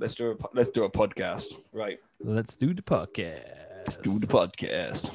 Let's do a let's do a podcast. Right. Let's do the podcast. Let's do the podcast.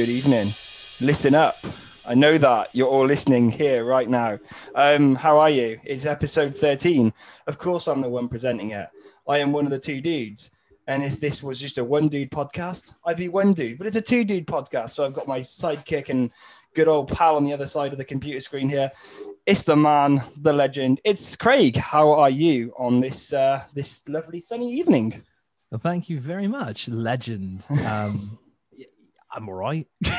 Good evening. Listen up. I know that you're all listening here right now. Um, how are you? It's episode 13. Of course, I'm the one presenting it. I am one of the two dudes. And if this was just a one dude podcast, I'd be one dude. But it's a two dude podcast. So I've got my sidekick and good old pal on the other side of the computer screen here. It's the man, the legend. It's Craig. How are you on this uh, this lovely sunny evening? Well, thank you very much, legend. Um, I'm all right.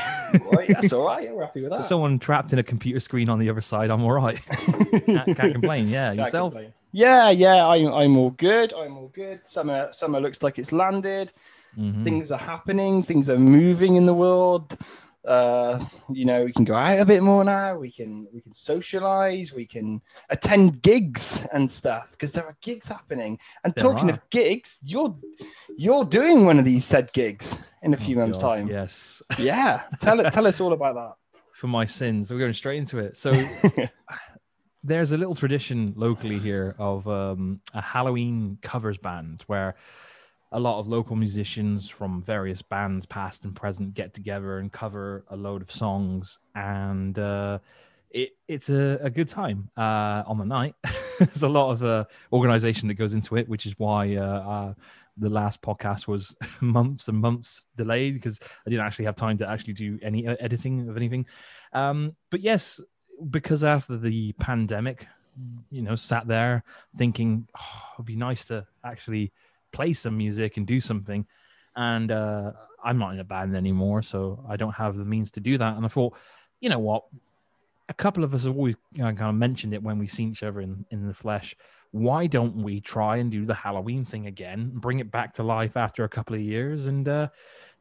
Right, that's all right. We're happy with that. Someone trapped in a computer screen on the other side. I'm all right. can't, can't complain. Yeah, Can't yourself. complain. Yeah, yeah, I'm, I'm all good. I'm all good. Summer, summer looks like it's landed. Mhm. Things are happening. Things are moving in the world. Uh, you know, we can go out a bit more now. We can, we can socialize. We can attend gigs and stuff because there are gigs happening. And There talking are. of gigs, you're, you're doing one of these said gigs in a few Oh, months' God, time. Yes. Yeah, tell it, tell us all about that. For my sins, we're going straight into it. So there's a little tradition locally here of um, a Halloween covers band where a lot of local musicians from various bands, past and present, get together and cover a load of songs, and uh, it, it's a, a good time uh, on the night. There's a lot of uh, organization that goes into it, which is why uh, uh, the last podcast was months and months delayed because I didn't actually have time to actually do any uh, editing of anything. Um, but yes, because after the pandemic, you know, sat there thinking, oh, it'd be nice to actually play some music and do something. And uh, I'm not in a band anymore, so I don't have the means to do that. And I thought, you know what? A couple of us have always you know, kind of mentioned it when we've seen each other in, in the flesh. Why don't we try and do the Halloween thing again, bring it back to life after a couple of years, and uh,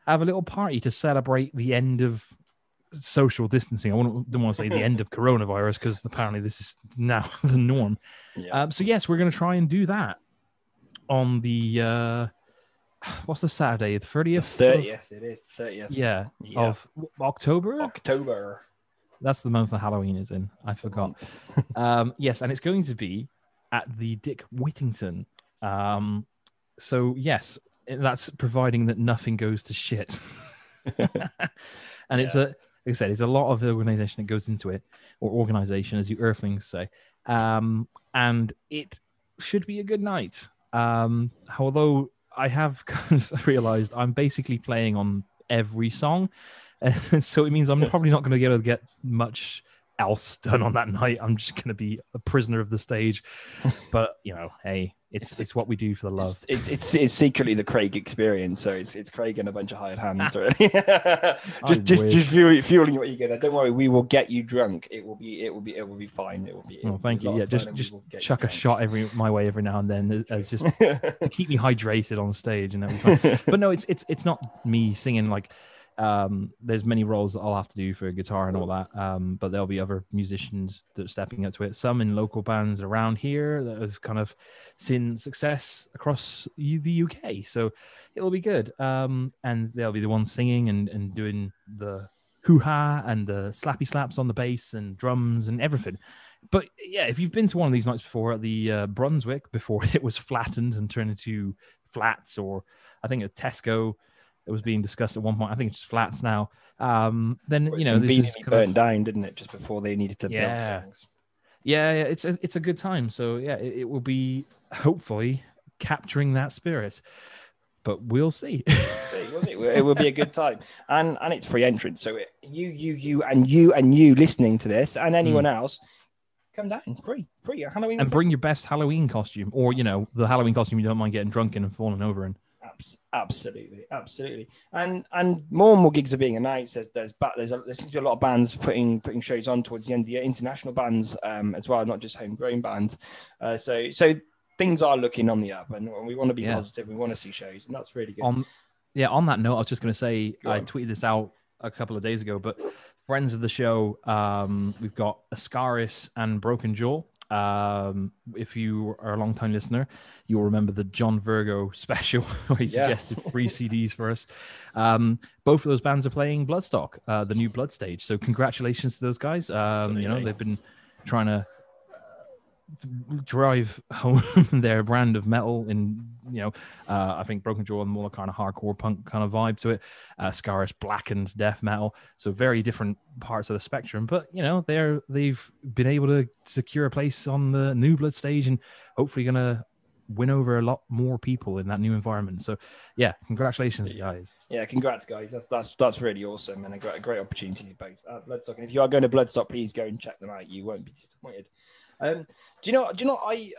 have a little party to celebrate the end of social distancing. I wouldn't- don't want to say the end of coronavirus because apparently this is now the norm. Yeah. Um, so yes, we're going to try and do that on the uh, what's the Saturday, the thirtieth, Thirtieth, it is thirtieth. yeah, Yeah. of October. October. That's the month that Halloween is in. I forgot. um, yes, and it's going to be at the Dick Whittington. Um, so yes, that's providing that nothing goes to shit. and it's a, like I said, it's a lot of organization that goes into it, or organization, as you Earthlings say. Um, and it should be a good night. Um, although I have kind of realized I'm basically playing on every song. so it means I'm probably not going to be able to get much else done on that night. I'm just going to be a prisoner of the stage. But you know, hey, it's it's what we do for the love. It's, it's it's secretly the Craig experience, so it's it's Craig and a bunch of hired hands, ah. really. just just wish. just fueling, what you get. Don't worry, we will get you drunk. It will be it will be it will be fine. It will be. it will Oh, thank a you. Yeah, just just will get you chuck a shot every my way every now and then as just to keep me hydrated on stage and everything. but no, it's it's it's not me singing like um there's many roles that I'll have to do for guitar and all that. Um, but there'll be other musicians that are stepping up to it. Some in local bands around here that have kind of seen success across the UK. So it'll be good. Um, and they'll be the ones singing and and doing the hoo ha and the slappy slaps on the bass and drums and everything. But yeah, if you've been to one of these nights before at the uh, Brunswick before it was flattened and turned into flats, or I think at Tesco it was being discussed at one point. I think it's just flats now. Um, then you know this is burned of, down, didn't it? Just before they needed to Yeah. build things. yeah, yeah, it's a, it's a good time. So yeah, it, it will be hopefully capturing that spirit, but we'll see. We'll see. It will be a good time, and and it's free entrance. So it, you, you, you, and you, and you listening to this, and anyone Hmm. else come down free, free Halloween. and bring your best Halloween costume, or you know, the Halloween costume you don't mind getting drunk in and falling over in. Abs- Absolutely, absolutely, and and more and more gigs are being announced. There's there's, there's, a, there seems to be a lot of bands putting putting shows on towards the end of the year, international bands um, as well, not just homegrown bands. Uh, so so things are looking on the up, and we want to be Yeah. positive. We want to see shows, and that's really good. On yeah, on that note, I was just going to say Go I on. tweeted this out a couple of days ago, but friends of the show, um, we've got Ascaris and Broken Jaw. Um, if you are a long time listener, you'll remember the John Virgo special where he Yeah. suggested free CDs for us. Um, both of those bands are playing Bloodstock, uh, the new Blood stage. So congratulations to those guys. Um, you know, they've been trying to drive home their brand of metal in you know uh, i think broken jaw and more kind of hardcore punk kind of vibe to it uh scarus blackened death metal so very different parts of the spectrum but you know they're they've been able to secure a place on the new blood stage and hopefully gonna win over a lot more people in that new environment so yeah congratulations guys Yeah, congrats, guys. That's that's that's really awesome and a great, great opportunity both at Bloodstock. And if you are going to Bloodstock, please go and check them out. You won't be disappointed. Um, do you know? Do you know? I,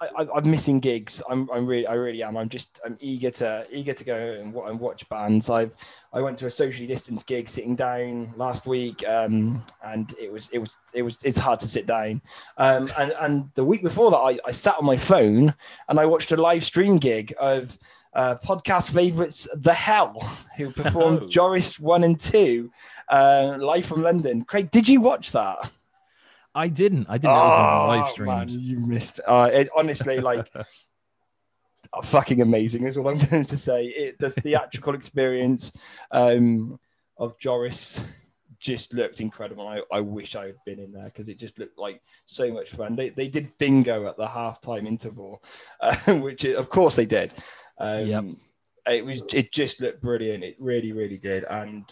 I I'm missing gigs. I'm I'm really I really am. I'm just I'm eager to eager to go and, and watch bands. I've I went to a socially distanced gig sitting down last week, um, and it was it was it was it's hard to sit down. Um, and and the week before that, I, I sat on my phone and I watched a live stream gig of uh, podcast favorites, The Hell, who performed Oh. Joris 1 and 2 uh, live from London. Craig, did you watch that? I didn't i didn't know it was on live stream man, you missed. Uh, it, honestly, like, oh, fucking amazing is all I'm going to say. It, the theatrical experience um, of Joris just looked incredible. I, I wish I had been in there because it just looked like so much fun. They, they did bingo at the halftime interval, uh, which of course they did. Um, Yep. It was. It just looked brilliant. It really, really did. And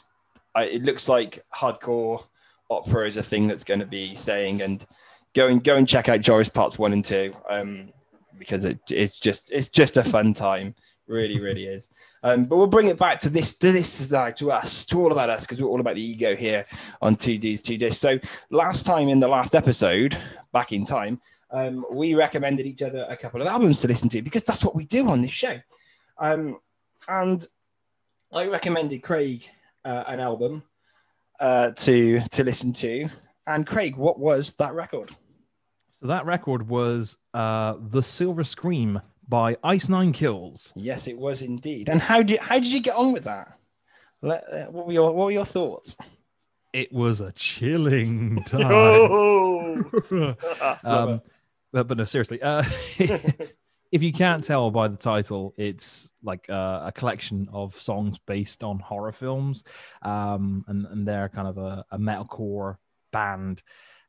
I, it looks like hardcore opera is a thing that's going to be saying. And go and go and check out Joris parts one and two, um, because it, it's just it's just a fun time. Really, really is. Um, but we'll bring it back to this, to this now, to us, to all about us, because we're all about the ego here on Two Ds, Two Discs. So last time in the last episode, back in time, um, we recommended each other a couple of albums to listen to because that's what we do on this show. Um, and I recommended Craig uh, an album uh, to to listen to. And Craig, what was that record? so that record was uh the silver scream by ice nine kills Yes, it was indeed. And how did how did you get on with that? Let, uh, what were your what were your thoughts? it was a chilling time Oh, um, but, but no, seriously. Uh, if you can't tell by the title, it's like uh, a collection of songs based on horror films, um, and and they're kind of a, a metalcore band.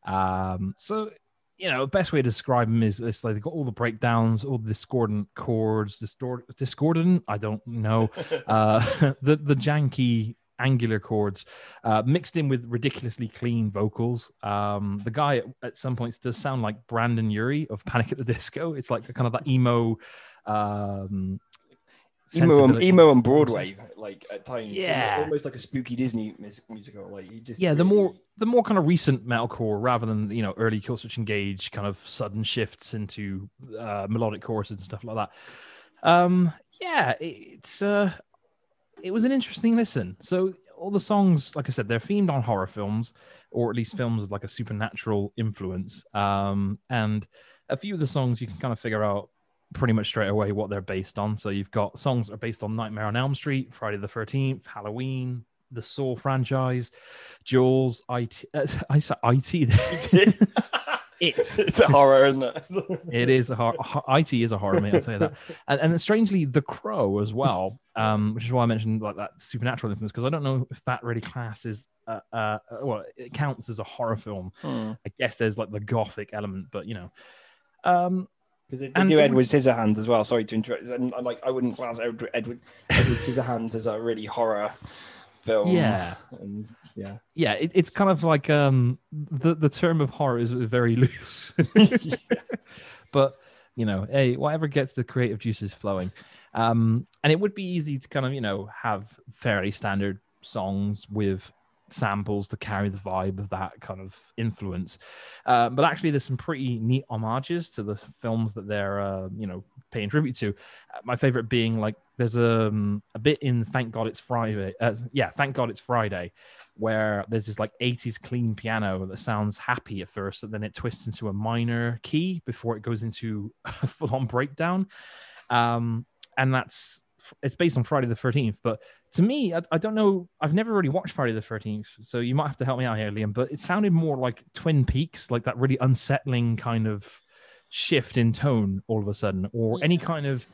Um, so you know, best way to describe them is it's like they've got all the breakdowns, all the discordant chords, distort, discordant. I don't know. Uh, the the janky angular chords uh, mixed in with ridiculously clean vocals. Um, the guy at, at some points does sound like Brendon Urie of Panic at the Disco. It's like the kind of that emo. Um, emo, on, emo on Broadway, like at times, Yeah. almost like a spooky Disney mus- musical. Like he just Yeah, the more the more kind of recent metalcore rather than you know early Killswitch Engage kind of sudden shifts into uh, melodic choruses and stuff like that. Um, yeah, it, it's uh, it was an interesting listen. So all the songs, like I said, they're themed on horror films or at least films with like a supernatural influence. Um, and a few of the songs you can kind of figure out pretty much straight away what they're based on. So you've got songs that are based on Nightmare on Elm Street, Friday the Thirteenth, Halloween, the Saw franchise, Jaws, IT. Uh, I said IT. it. it's a horror, isn't it? It is a horror. IT is a horror, mate. I'll tell you that. And, and then strangely, The Crow as well, um, which is why I mentioned like that supernatural influence because I don't know if that really classes. Uh, uh, well, it counts as a horror film. Hmm. I guess there's like the gothic element, but you know, um, Because they, they And do Edward Scissorhands as well. Sorry to interrupt. And I like I wouldn't class Edward Edward, Edward Scissorhands as a really horror film. Yeah. and yeah. yeah, it, it's kind of like um, the the term of horror is very loose, but you know, hey, whatever gets the creative juices flowing. Um, and it would be easy to kind of you know have fairly standard songs with samples to carry the vibe of that kind of influence. Uh, but actually, there's some pretty neat homages to the films that they're, uh, you know, paying tribute to. Uh, my favorite being like there's a, um, a bit in Thank God It's Friday. Uh, yeah, Thank God It's Friday, where there's this like 80s clean piano that sounds happy at first, and then it twists into a minor key before it goes into a full on breakdown. Um, and that's it's based on Friday the 13th. But to me, I, I, don't know. I've never really watched Friday the 13th, so you might have to help me out here, Liam. But it sounded more like Twin Peaks, like that really unsettling kind of shift in tone all of a sudden, or any kind of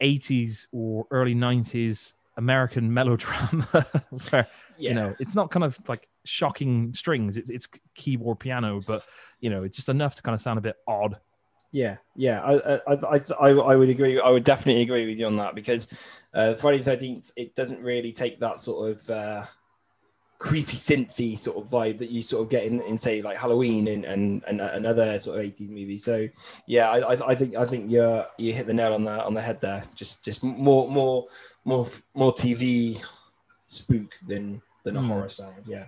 80s or early 90s American melodrama where yeah. you know it's not kind of like shocking strings. It's, it's keyboard piano but you know it's just enough to kind of sound a bit odd. Yeah yeah. I, I i i, would agree i would definitely agree with you on that because uh, friday the 13th it doesn't really take that sort of uh, creepy synthy sort of vibe that you sort of get in, in say like halloween and and, and another sort of 80s movie so yeah I, I think i think you're you hit the nail on the on the head there. Just just more more more more tv spook than than a mm. horror sound yeah.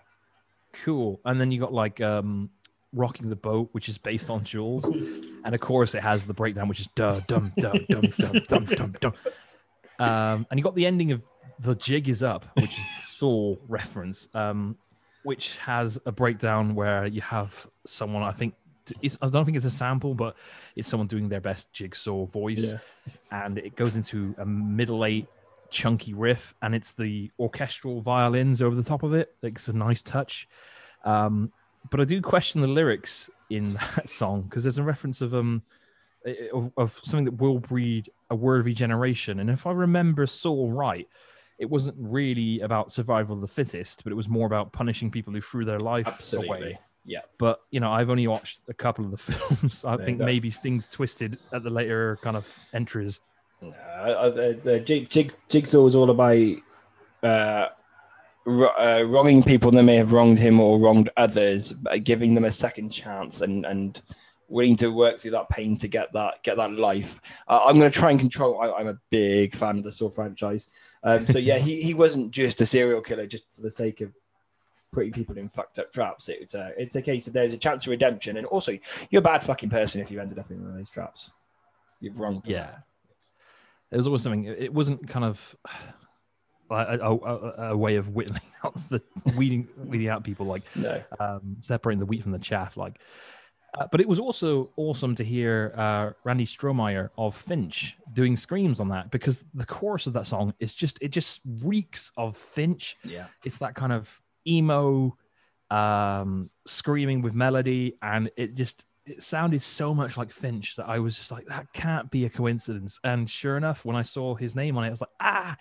Cool. And then you got like um rocking the boat which is based on jaws and of course it has the breakdown which is duh dum dum dum dum dum dum dum. Um and you got the ending of the jig is up which is Saw reference, um, which has a breakdown where you have someone, I think, I don't think it's a sample, but it's someone doing their best jigsaw voice. Yeah. And it goes into a middle eight chunky riff, and it's the orchestral violins over the top of it. It's a nice touch. Um, but I do question the lyrics in that song because there's a reference of um of, of, something that will breed a worthy generation. And if I remember Saw right, it wasn't really about survival of the fittest, but it was more about punishing people who threw their life Absolutely. away. Yeah. But you know, I've only watched a couple of the films. I there think maybe things twisted at the later kind of entries. Uh, the, the jig, jig, jigsaw was all about uh, uh, wronging people that may have wronged him or wronged others, giving them a second chance and and willing to work through that pain to get that get that life. Uh, I'm going to try and control. I, am a big fan of the Saw franchise, um, so yeah, he, he wasn't just a serial killer just for the sake of putting people in fucked up traps. It's a it's a case of there's a chance of redemption, and also you're a bad fucking person if you ended up in one of these traps. You've wronged. Yeah, it was always something. It wasn't kind of. A, a, a, way of whittling out the weeding weeding out people like no. um, separating the wheat from the chaff like uh, but it was also awesome to hear uh, Randy Strohmeyer of Finch doing screams on that because the chorus of that song is just it just reeks of Finch. Yeah, it's that kind of emo um, screaming with melody, and it just it sounded so much like Finch that I was just like, that can't be a coincidence. And sure enough, when I saw his name on it, I was like, ah,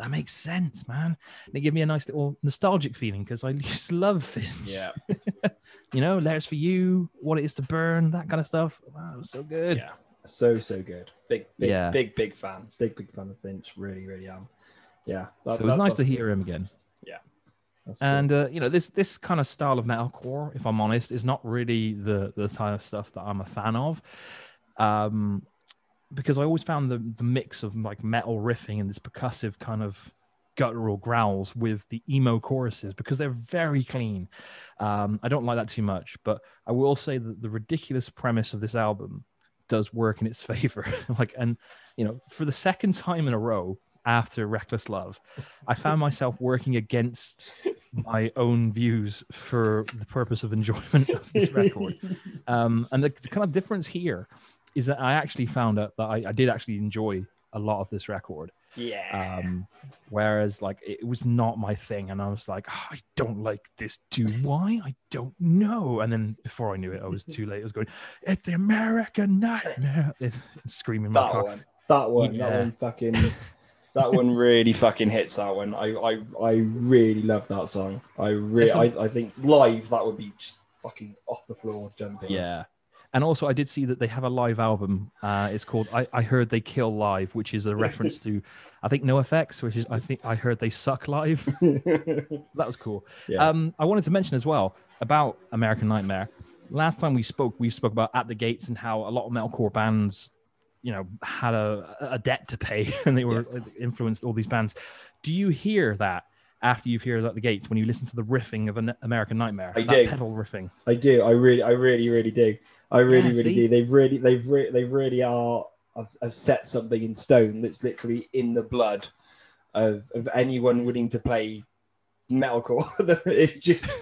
that makes sense, man. And it gave me a nice little nostalgic feeling because I used to love Finch. Yeah. you know, letters for you, what it is to burn, that kind of stuff. Wow, so good. Yeah. So, so good. Big, big, yeah. big, big fan. Big, big fan of Finch. Really, really am. Yeah. That, so it was that, nice to hear him again. Yeah. and uh, you know this this kind of style of metalcore, if I'm honest, is not really the the type of stuff that I'm a fan of. Um, because I always found the the mix of like metal riffing and this percussive kind of guttural growls with the emo choruses because they're very clean. Um, I don't like that too much, but I will say that the ridiculous premise of this album does work in its favor. like, and you know, for the second time in a row after Reckless Love, I found myself working against my own views for the purpose of enjoyment of this record. Um, and the, the kind of difference here is that I actually found out that I, I did actually enjoy a lot of this record. Yeah. Um, whereas like it was not my thing, and I was like, oh, I don't like this too. Why? I don't know. And then before I knew it, I was too late. I was going, it's the American nightmare, screaming. That one. That one. Yeah. That one. Fucking. that one really fucking hits that one. I I I really love that song. I really I, I think live that would be just fucking off the floor jumping. Yeah. And also, I did see that they have a live album. Uh, it's called I, I Heard They Kill Live, which is a reference to, I think, NOFX, which is, I think, I Heard They Suck Live. that was cool. Yeah. Um, I wanted to mention as well about American Nightmare. Last time we spoke, we spoke about At the Gates and how a lot of metalcore bands, you know, had a, a debt to pay and they were yeah. influenced all these bands. Do you hear that after you've heard at the gates when you listen to the riffing of an American Nightmare. I that do. pedal riffing. I do. I really, I really, really do. I really, Yeah, really do. They've really, they've really, they've really are. I've, I've set something in stone that's literally in the blood of of anyone willing to play metalcore. it's just.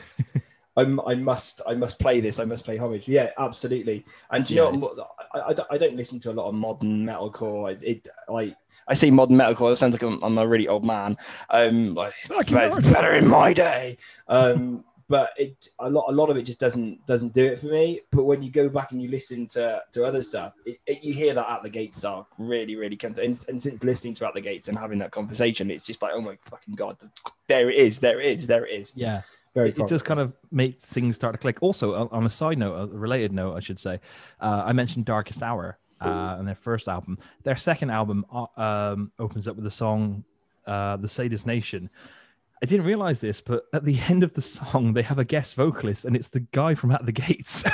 I'm, I must I must play this. I must play homage. Yeah, absolutely. And do you Yeah, know what? I, I, don't- I don't listen to a lot of modern metalcore. It, it like I say modern metalcore. It sounds like I'm, I'm a really old man. Um, like Like it's better, better in my day. Um, but it a lot a lot of it just doesn't doesn't do it for me. But when you go back and you listen to to other stuff, it, it, you hear that at the gates are really really come to, and, and since listening to at the gates and having that conversation, it's just like oh my fucking god, there it is, there it is, there it is. Yeah. Very it, it does kind of make things start to click. Also, on- on a side note, a related note, I should say, uh, I mentioned Darkest Hour uh, and their first album. Their second album uh, um, opens up with the song uh, "The Sadist Nation." I didn't realize this, but at the end of the song, they have a guest vocalist, and it's the guy from At the Gates. so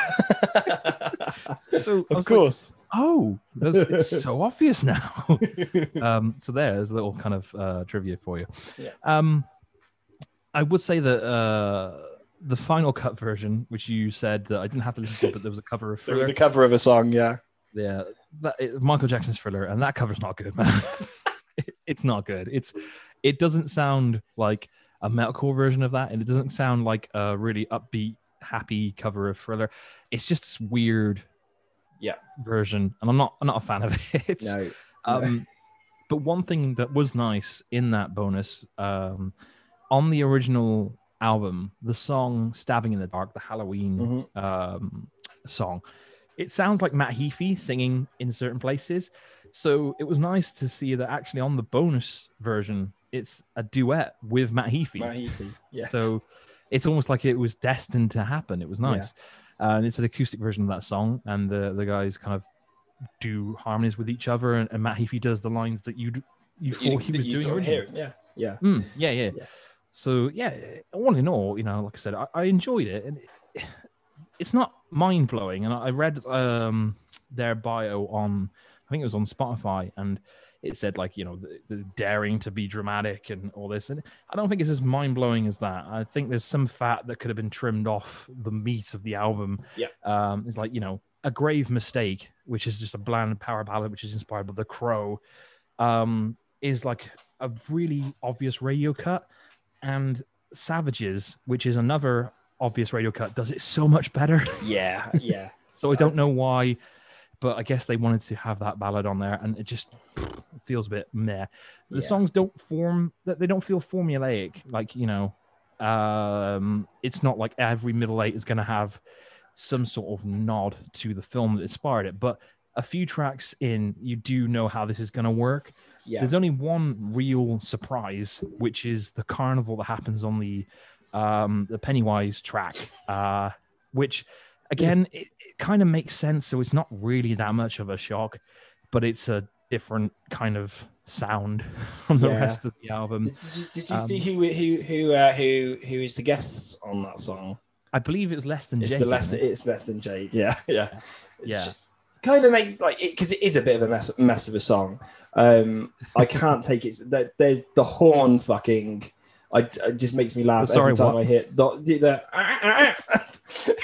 I was of like, course. oh, those, it's so obvious now. um, so there's a little kind of uh, trivia for you. Yeah. Um, I would say that uh, the final cut version, which you said that I didn't have to listen to, but there was a cover of There was a cover of a song, yeah. Yeah, that, it, Michael Jackson's Thriller, and that cover's not good, man. It- it's not good. It's it doesn't sound like a metalcore version of that, and it doesn't sound like a really upbeat, happy cover of Thriller. It's just this weird, Yeah. version, and I'm not I'm not a fan of it. No. Um, but one thing that was nice in that bonus, um, on the original album, the song "Stabbing in the Dark," the Halloween Mhm. um, song, it sounds like Matt Heafy singing in certain places. So it was nice to see that actually on the bonus version, it's a duet with Matt Heafy. Matt Heafy, Yeah. So it's almost like it was destined to happen. It was Yeah. nice. Uh, and it's an acoustic version of that song. And the, the guys kind of do harmonies with each other. And, and Matt Heafy does the lines that you you That thought he was doing originally. Yeah. Yeah. Mm, yeah, yeah, Yeah. So yeah, all in all, you know, like I said, I, I enjoyed it, and it, it's not mind blowing. And I read um, their bio on, I think it was on Spotify, and it said like you know the, the daring to be dramatic and all this. And I don't think it's as mind blowing as that. I think there's some fat that could have been trimmed off the meat of the album. Yeah. um, it's like you know a grave mistake, which is just a bland power ballad, which is inspired by The Crow. Um, is like a really obvious radio cut and Savages, which is another obvious radio cut, does it so much better. Yeah. Yeah. so I don't know why, but I guess they wanted to have that ballad on there, and it just feels a bit meh. The Yeah. songs don't form that they don't feel formulaic, like you know, um, it's not like every middle eight is going to have some sort of nod to the film that inspired it, but a few tracks in, you do know how this is going to work. Yeah. There's only one real surprise, which is the carnival that happens on the um, the Pennywise track, uh, which again it, it kind of makes sense. So it's not really that much of a shock, but it's a different kind of sound from the Yeah. rest of the album. Did, did you, did you Um, see who who who uh, who who is the guests on that song? I believe it's less than It's Jake, the less. it? It's less than Jake. Yeah. Yeah. Yeah. Kind of makes like it because it is a bit of a mess, mess of a song. Um, I can't take it. That there's the horn fucking. I it just makes me laugh Sorry, every time what? I hear the the.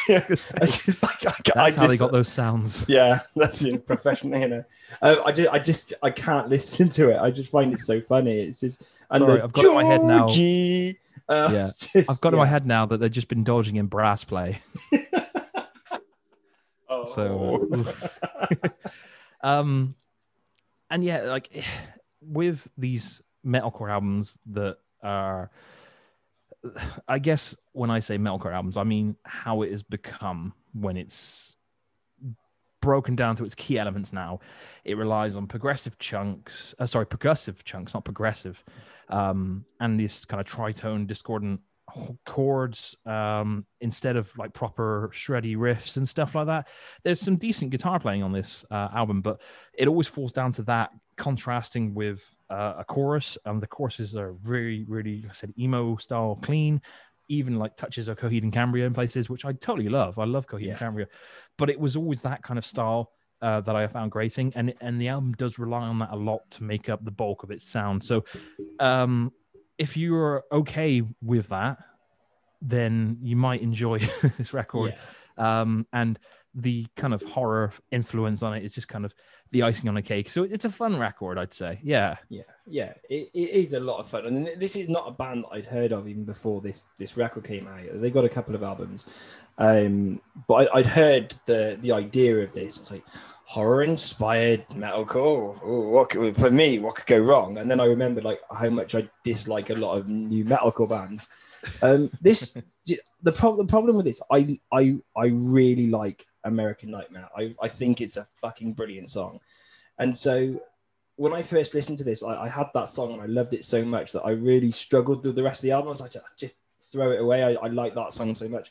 yeah, I just like I, That's I how they got those sounds. Yeah, that's you know, professional. You know, uh, I just, I just, I can't listen to it. I just find it so funny. It's just, and Sorry, I've got it in my head now. Uh, Yeah, just, I've got in my head now that they've just been dodging in brass play. Oh. So, um, and yeah, like with these metalcore albums that are, I guess when I say metalcore albums, I mean how it has become when it's broken down to its key elements now. It relies on progressive chunks, uh, sorry, percussive chunks, not progressive, um, and this kind of tritone discordant chords um, instead of like proper shreddy riffs and stuff like that. There's some decent guitar playing on this uh, album, but it always falls down to that contrasting with uh, a chorus. And the choruses are very, really, like I said, emo style, clean. Even like touches of Coheed and Cambria in places, which I totally love. I love Coheed Yeah. and Cambria, but it was always that kind of style uh, that I found grating, and and the album does rely on that a lot to make up the bulk of its sound. So, um, if you're okay with that, then you might enjoy this record. Yeah. Um, and the kind of horror influence on it is just kind of the icing on the cake. So it's a fun record, I'd say. Yeah. Yeah, yeah, it, it is a lot of fun, and this is not a band that I'd heard of even before this this record came out. They got a couple of albums, um, but I, would heard the the idea of this. It's like horror inspired metalcore. Ooh, what could, for me, what could go wrong? And then I remembered like how much I dislike a lot of new metalcore bands. Um, this the problem the problem with this, I I I really like American Nightmare. I, I think it's a fucking brilliant song. And so when I first listened to this, I, I, had that song and I loved it so much that I really struggled with the rest of the album. I was like, just throw it away. I, I like that song so much.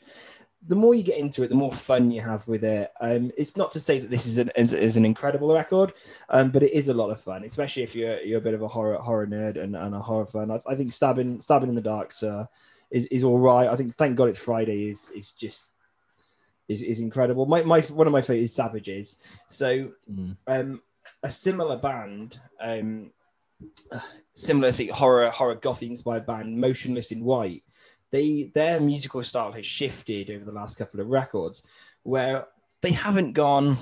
The more you get into it, the more fun you have with it. Um, it's not to say that this is an is, is an incredible record, um, but it is a lot of fun, especially if you're you're a bit of a horror horror nerd and, and a horror fan. I, I think stabbing stabbing in the dark uh, is is all right. I think thank God it's Friday is is just is, is incredible. My, my one of my favorite is Savages. So mm. um, a similar band, um, similar to horror horror gothic inspired band, Motionless in White. They their musical style has shifted over the last couple of records, where they haven't gone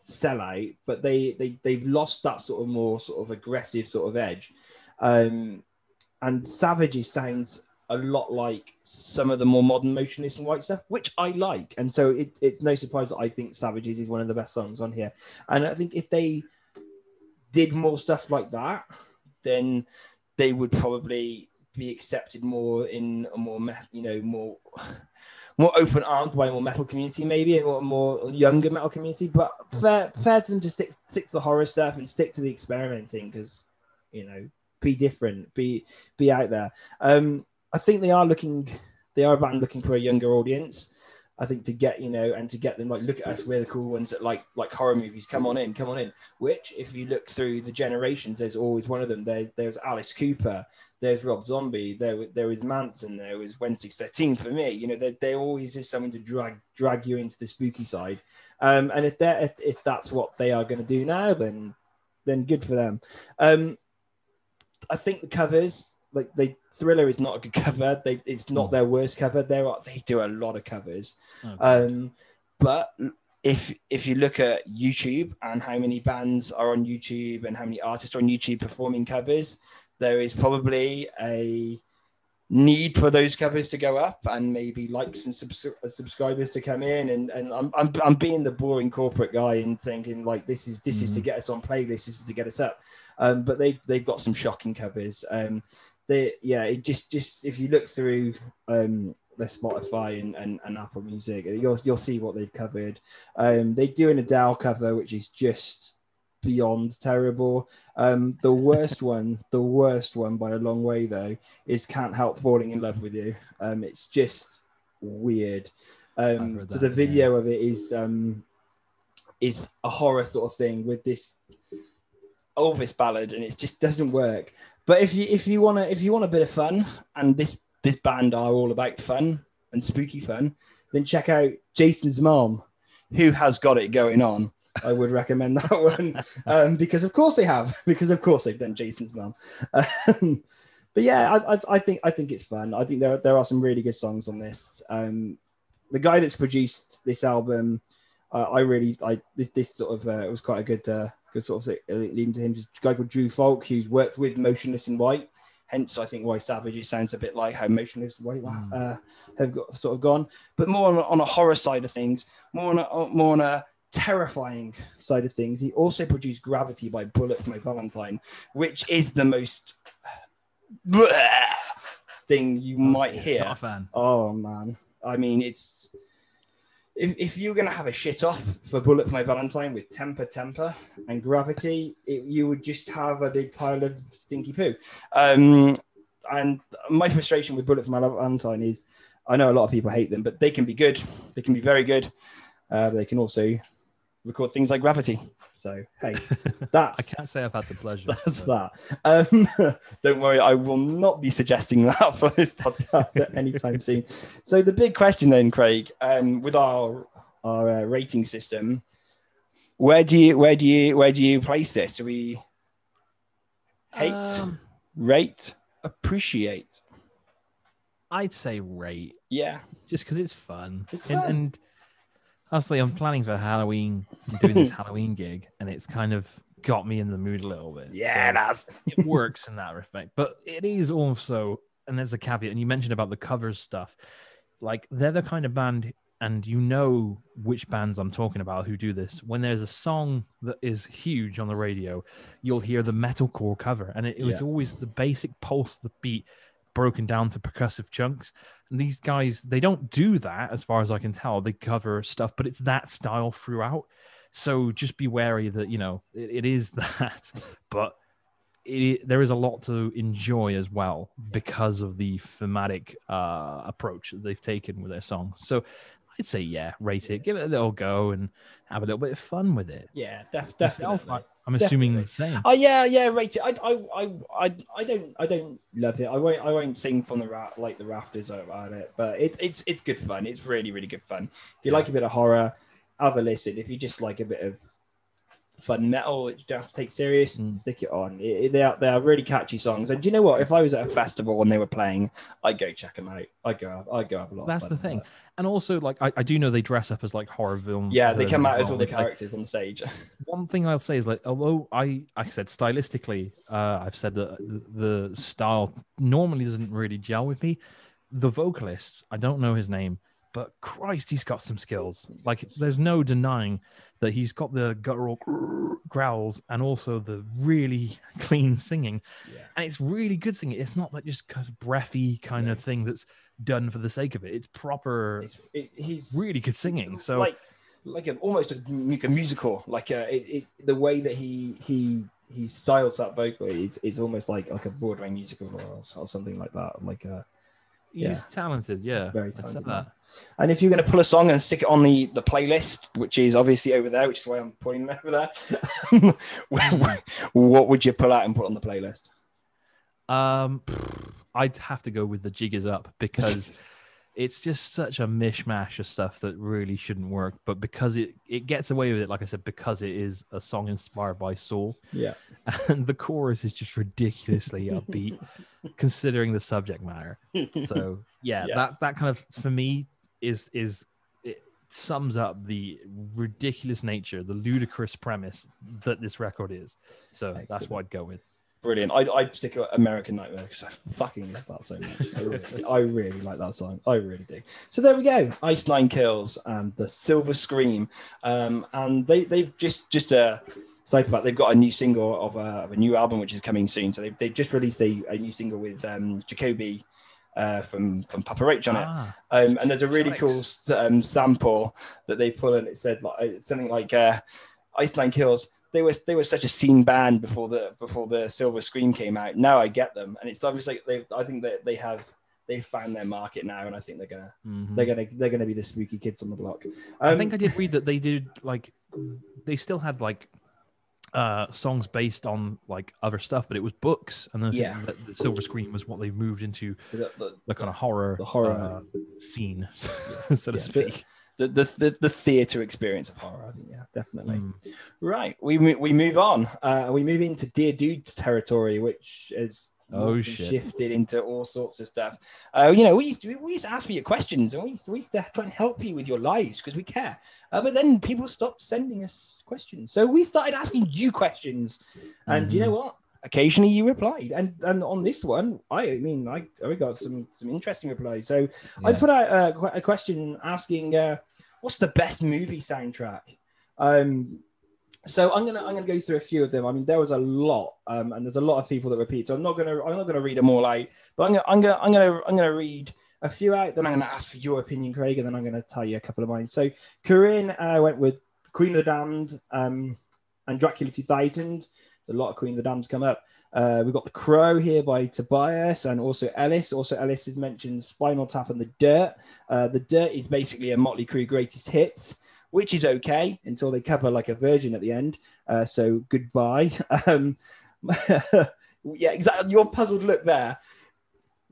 sellout, but they they they've lost that sort of more sort of aggressive sort of edge. Um, and Savages sounds a lot like some of the more modern Motionless in White stuff, which I like. And so it, it's no surprise that I think Savages is one of the best songs on here. And I think if they did more stuff like that, then they would probably be accepted more in a more, you know, more more open armed by a more metal community, maybe, and a more younger metal community. But fair, fair to them to stick stick to the horror stuff and stick to the experimenting because, you know, be different, be be out there. Um, I think they are looking, they are a band looking for a younger audience. I think to get you know and to get them like look at us, we're the cool ones that like like horror movies. Come on in, come on in. Which, if you look through the generations, there's always one of them. There's there's Alice Cooper, there's Rob Zombie, there there is Manson, there was Wednesday 13 for me. You know, there, there always is someone to drag drag you into the spooky side. Um, and if that if, if that's what they are going to do now, then then good for them. Um, I think the covers like they Thriller is not a good cover. They it's not mm. their worst cover. They are they do a lot of covers. Okay. Um, but if if you look at YouTube and how many bands are on YouTube and how many artists are on YouTube performing covers, there is probably a need for those covers to go up and maybe likes and subs- subscribers to come in and, and I'm, I'm, I'm being the boring corporate guy and thinking like this is this mm-hmm. is to mm. get us on playlists this is to get us up um, but they've they've got some shocking covers um, they yeah, it just just if you look through um the Spotify and, and, and Apple Music, you'll you'll see what they've covered. Um, they do an Adele cover, which is just beyond terrible. Um, the worst one, the worst one by a long way though, is "Can't Help Falling in Love with You." Um, it's just weird. Um, so the video yeah. of it is um, is a horror sort of thing with this Elvis ballad, and it just doesn't work. But if you if you wanna if you want a bit of fun, and this this band are all about fun and spooky fun, then check out Jason's mom, who has got it going on. I would recommend that one um, because of course they have because of course they've done Jason's mom. Um, but yeah, I, I, I, think I think it's fun. I think there there are some really good songs on this. Um, the guy that's produced this album, uh, I really I this this sort of uh, it was quite a good uh, good sort of leading to him. a guy called Drew Fulk, who's worked with Motionless in White. Hence, I think why Savages sounds a bit like how Motionless in White mm. uh, have got, sort of gone, but more on, on, a horror side of things, more on a, more on a terrifying side of things. He also produced Gravity by Bullet for My Valentine, which is the most thing you might hear. Oh man, I mean it's if, if you're going to have a shit off for Bullet for My Valentine with Temper Temper and Gravity, it, you would just have a big pile of stinky poo. Um, and my frustration with Bullet for My Valentine is I know a lot of people hate them, but they can be good. They can be very good. Uh, they can also record things like Gravity. So hey, that's I can't say I've had the pleasure. That's but... that. Um, don't worry, I will not be suggesting that for this podcast at any time soon. So the big question then, Craig, um, with our our uh, rating system, where do you where do you where do you place this? Do we hate, um, rate, appreciate? I'd say rate Yeah. just because it's fun. It's and, fun. and honestly, I'm planning for Halloween, I'm doing this Halloween gig, and it's kind of got me in the mood a little bit. Yeah, So that's it works in that respect. But it is also, and there's a caveat, and you mentioned about the covers stuff. Like they're the kind of band, and you know which bands I'm talking about who do this. When there's a song that is huge on the radio, you'll hear the metalcore cover, and it, it was Yeah. always the basic pulse, the beat broken down to percussive chunks. And these guys, they don't do that as far as I can tell. They cover stuff, but it's that style throughout. So just be wary that you know it, it is that, but it, there is a lot to enjoy as well because of the thematic uh, approach that they've taken with their song. So I'd say yeah, rate it, give it a little go, and have a little bit of fun with it. yeah, def- definitely. I- I'm assuming the same. Oh yeah, yeah, rate it. I, I, I, I, I don't, I don't love it. I won't, I won't sing from the ra- like the rafters about it. But it, it's, it's good fun. It's really, really good fun. If you Yeah. like a bit of horror, have a listen. If you just like a bit of fun metal that you don't have to take serious, Mm. stick it on. It, they are, they are really catchy songs. And do you know what? If I was at a festival when they were playing, I'd go check them out. I'd go, have, I'd go have a lot. That's the thing. And also, like I, I do know they dress up as like horror film. Yeah, they come out as all the Like, characters on stage. one thing I'll say is like, although I, like I said stylistically, uh, I've said that the style normally doesn't really gel with me. The vocalist, I don't know his name, but Christ, he's got some skills. Like, there's no denying that he's got the guttural growls and also the really clean singing, Yeah. and it's really good singing. It's not like just kind of breathy kind No. of thing that's done for the sake of it. It's proper, It's, it, he's really good singing. So like like a, almost a, a musical like uh it, it the way that he he he styles that vocal is, is almost like like a broadway musical or, or something like that like uh he's yeah. talented. Yeah, Very talented and if you're going to pull a song and stick it on the the playlist which is obviously over there which is why i'm pointing over there what- what would you pull out and put on the playlist Um, I'd have to go with the jig is up because it's just such a mishmash of stuff that really shouldn't work. But because it it gets away with it, like I said, because it is a song inspired by Saw, yeah and the chorus is just ridiculously upbeat, considering the subject matter. So yeah, Yeah. that that kind of for me is is it sums up the ridiculous nature, the ludicrous premise that this record is. So that's what I'd go with. Brilliant. I, I'd stick American Nightmare because I fucking love that so much. I really, I really like that song. I really do. So there we go. Ice Nine Kills and the Silver Scream. Um, and they, they've just, just uh, so far, they've got a new single of a, of a new album which is coming soon. So they've, they've just released a, a new single with um, Jacoby uh, from, from Papa Roach on it. Ah, Um, and there's a really cool um, sample that they pull, and it said like it's something like uh, "Ice Nine Kills." They were they were such a scene band before the before the Silver Scream came out. Now I get them, and it's obviously they. I think that they have they've found their market now, and I think they're gonna mhm. they're gonna they're gonna be the spooky kids on the block. I Um, think I did read that they did like they still had like uh songs based on like other stuff, but it was books, and then Yeah. the, the Silver Scream was what they moved into the, the, the kind of horror, The horror. uh, scene, so to Yeah, speak. The, the, the, the theatre experience of horror. I think, yeah, definitely. Mm. Right, we we move on. Uh, we move into Dear Dudes territory, which is Oh, shit. shifted into all sorts of stuff. Uh, you know, we used to we used to ask for your questions, and we used to, we used to try and help you with your lives because we care. Uh, but then people stopped sending us questions, so we started asking you questions. And you know what? Occasionally you replied, and and on this one, I mean, I I got some some interesting replies. So I put out a, a question asking, uh, "What's the best movie soundtrack?" Um, so I'm gonna I'm gonna go through a few of them. I mean, there was a lot, um, and there's a lot of people that repeat. So I'm not gonna I'm not gonna read them all out, but I'm gonna I'm gonna I'm gonna I'm gonna read a few out. Then I'm gonna ask for your opinion, Craig, and then I'm gonna tell you a couple of mine. So Corinne uh, went with Queen of the Damned um, and Dracula 2000. There's a lot of Queen of the Dam's come up. Uh, we've got The Crow here by Tobias and also Ellis. Also, Ellis has mentioned Spinal Tap and The Dirt. Uh, the Dirt is basically a Motley Crue greatest hits, which is okay until they cover like a virgin at the end. Uh, so goodbye. Um, yeah, exactly. Your puzzled look there.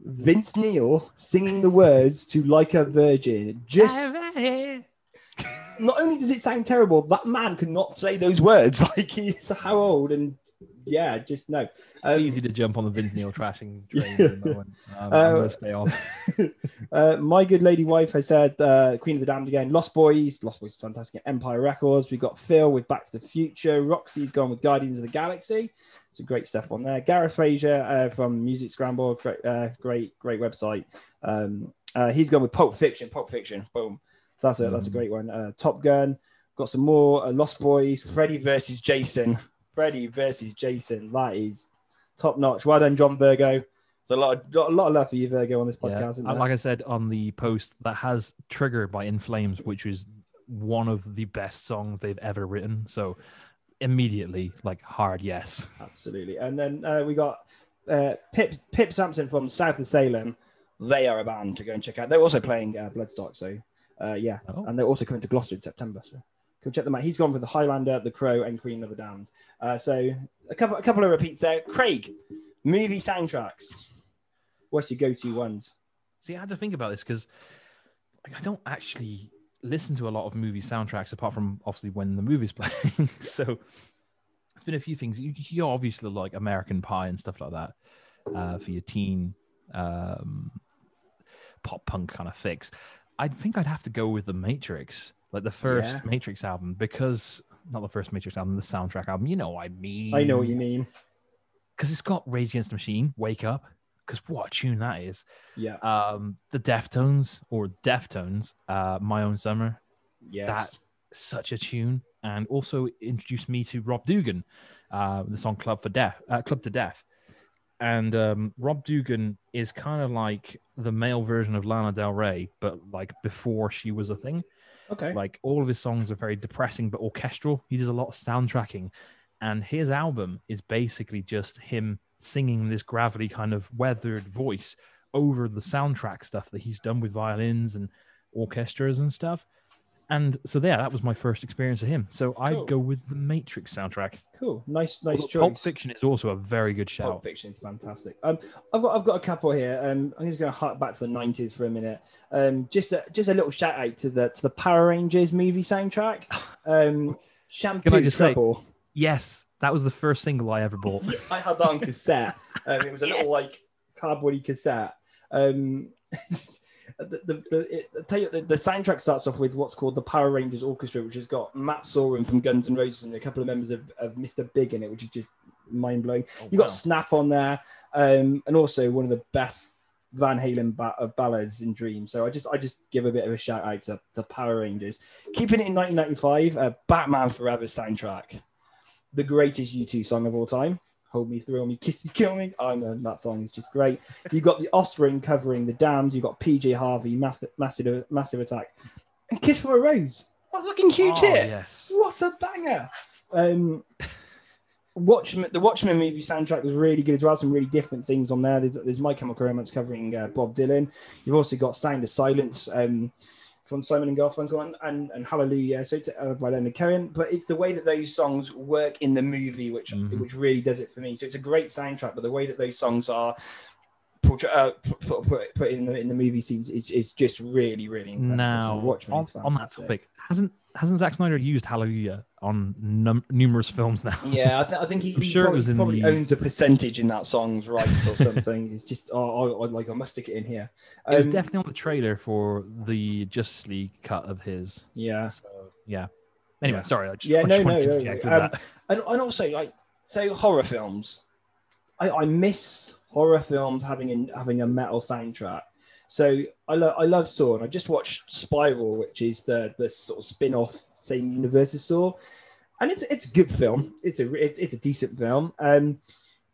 Vince Neil singing the words to Like a Virgin. Just not only does it sound terrible, that man cannot say those words. Like he's how old and yeah, just no. It's Um, easy to jump on the Vince Neil trashing train. Um, Uh, I'm gonna stay on. uh, my good lady wife has said uh, Queen of the Damned again. Lost Boys, Lost Boys, is fantastic. Empire Records. We've got Phil with Back to the Future. Roxy's gone with Guardians of the Galaxy. Some great stuff on there. Gareth Fraser uh, from Music Scramble, great, uh, great, great website. Um, uh, he's gone with Pulp Fiction. Pulp Fiction. Boom. That's a that's a Mm. great one. Uh, Top Gun. Got some more. Uh, Lost Boys. Freddy versus Jason. Freddy versus Jason. That is top notch. Well done, John Virgo. There's a lot of a lot of love for you, Virgo, on this Yeah. podcast. And like I said on the post, that has Trigger by In Flames, which is one of the best songs they've ever written. So immediately, like hard yes. Absolutely. And then uh, we got uh, Pip Pip Sampson from South of Salem. They are a band to go and check out. They're also playing uh, Bloodstock, so uh, yeah, Oh. and they're also coming to Gloucester in September. So go check them out. He's gone for the Highlander, the Crow, and Queen of the Damned. Uh, so a couple a couple of repeats there. Craig, movie soundtracks. What's your go-to ones? See, I had to think about this because I don't actually listen to a lot of movie soundtracks apart from obviously when the movie's playing. so it's been a few things. You, you obviously like American Pie and stuff like that uh, for your teen um, pop punk kind of fix. I think I'd have to go with The Matrix, like the first Yeah. Matrix album, because not the first Matrix album, the soundtrack album. You know what I mean? I know what you mean. Because it's got Rage Against the Machine, Wake Up. Because what a tune that is Yeah. um the deftones or deftones uh my own summer Yes. That such a tune and also introduced me to Rob Dougan uh the song club for death uh, Clubbed to Death and um Rob Dougan is kind of like the male version of lana del rey but like before she was a thing okay. like all of his songs are very depressing but orchestral. He does a lot of soundtracking. And his album is basically just him singing this gravity kind of weathered voice over the soundtrack stuff that he's done with violins and orchestras and stuff and so there, that was my first experience of him so i'd go with the matrix soundtrack cool. Nice, nice Although choice. pulp fiction is also a very good shout Pulp Fiction is fantastic. Um, I've got I've got a couple here. Um, I'm just going to hark back to the '90s for a minute. Um, just a just a little shout out to the to the Power Rangers movie soundtrack. Um, Shampoo just say- yes that was the first single i ever bought I had that on cassette. Um, it was a little like cardboardy cassette. Um, the, the, the, it, tell you, the, the soundtrack starts off with what's called the Power Rangers Orchestra, which has got Matt Sorum from Guns N' Roses and a couple of members of, of Mr. Big in it, which is just mind blowing. Oh, You got wow. Snap on there, um, and also one of the best Van Halen ba- uh, ballads in Dreams. So I just I just give a bit of a shout out to the Power Rangers. Keeping it in 1995, uh, Batman Forever soundtrack, the greatest U2 song of all time. Hold me, thrill me, kiss me, kill me. I know that song is just great. You've got the Offspring covering the Damned. You've got PJ Harvey, massive, massive, massive attack, and Kiss for a Rose. What a fucking huge Oh, hit! yes What a banger! Um, Watchmen, the Watchmen movie soundtrack was really good as well. Some really different things on there. There's, there's My Chemical Romance covering uh, Bob Dylan. You've also got Sound of Silence um, from Simon and Garfunkel and, and, and Hallelujah, so it's uh, by Leonard Cohen. But it's the way that those songs work in the movie, which Mhm. which really does it for me. So it's a great soundtrack, but the way that those songs are portray- uh, put, put, put, put in the in the movie scenes is, is just really really incredible. now so on, on that topic hasn't hasn't Zack Snyder used Hallelujah on num- numerous films now? Yeah, I, th- I think he, I'm he sure it probably, was in probably the- owns a percentage in that song's rights or something. it's just, oh, I, I, like, I must stick it in here. It was Um, definitely on the trailer for the Justice League cut of his. yeah, So yeah. Anyway, Yeah. sorry. I just, yeah, I no, just no, wanted to no. interject with Um, that. and, and also, like, so horror films. I, I miss horror films having a, having a metal soundtrack. So I love I love Saw, and I just watched Spiral, which is the the sort of spin off same universe as Saw, and it's it's a good film. It's a it's, it's a decent film, um,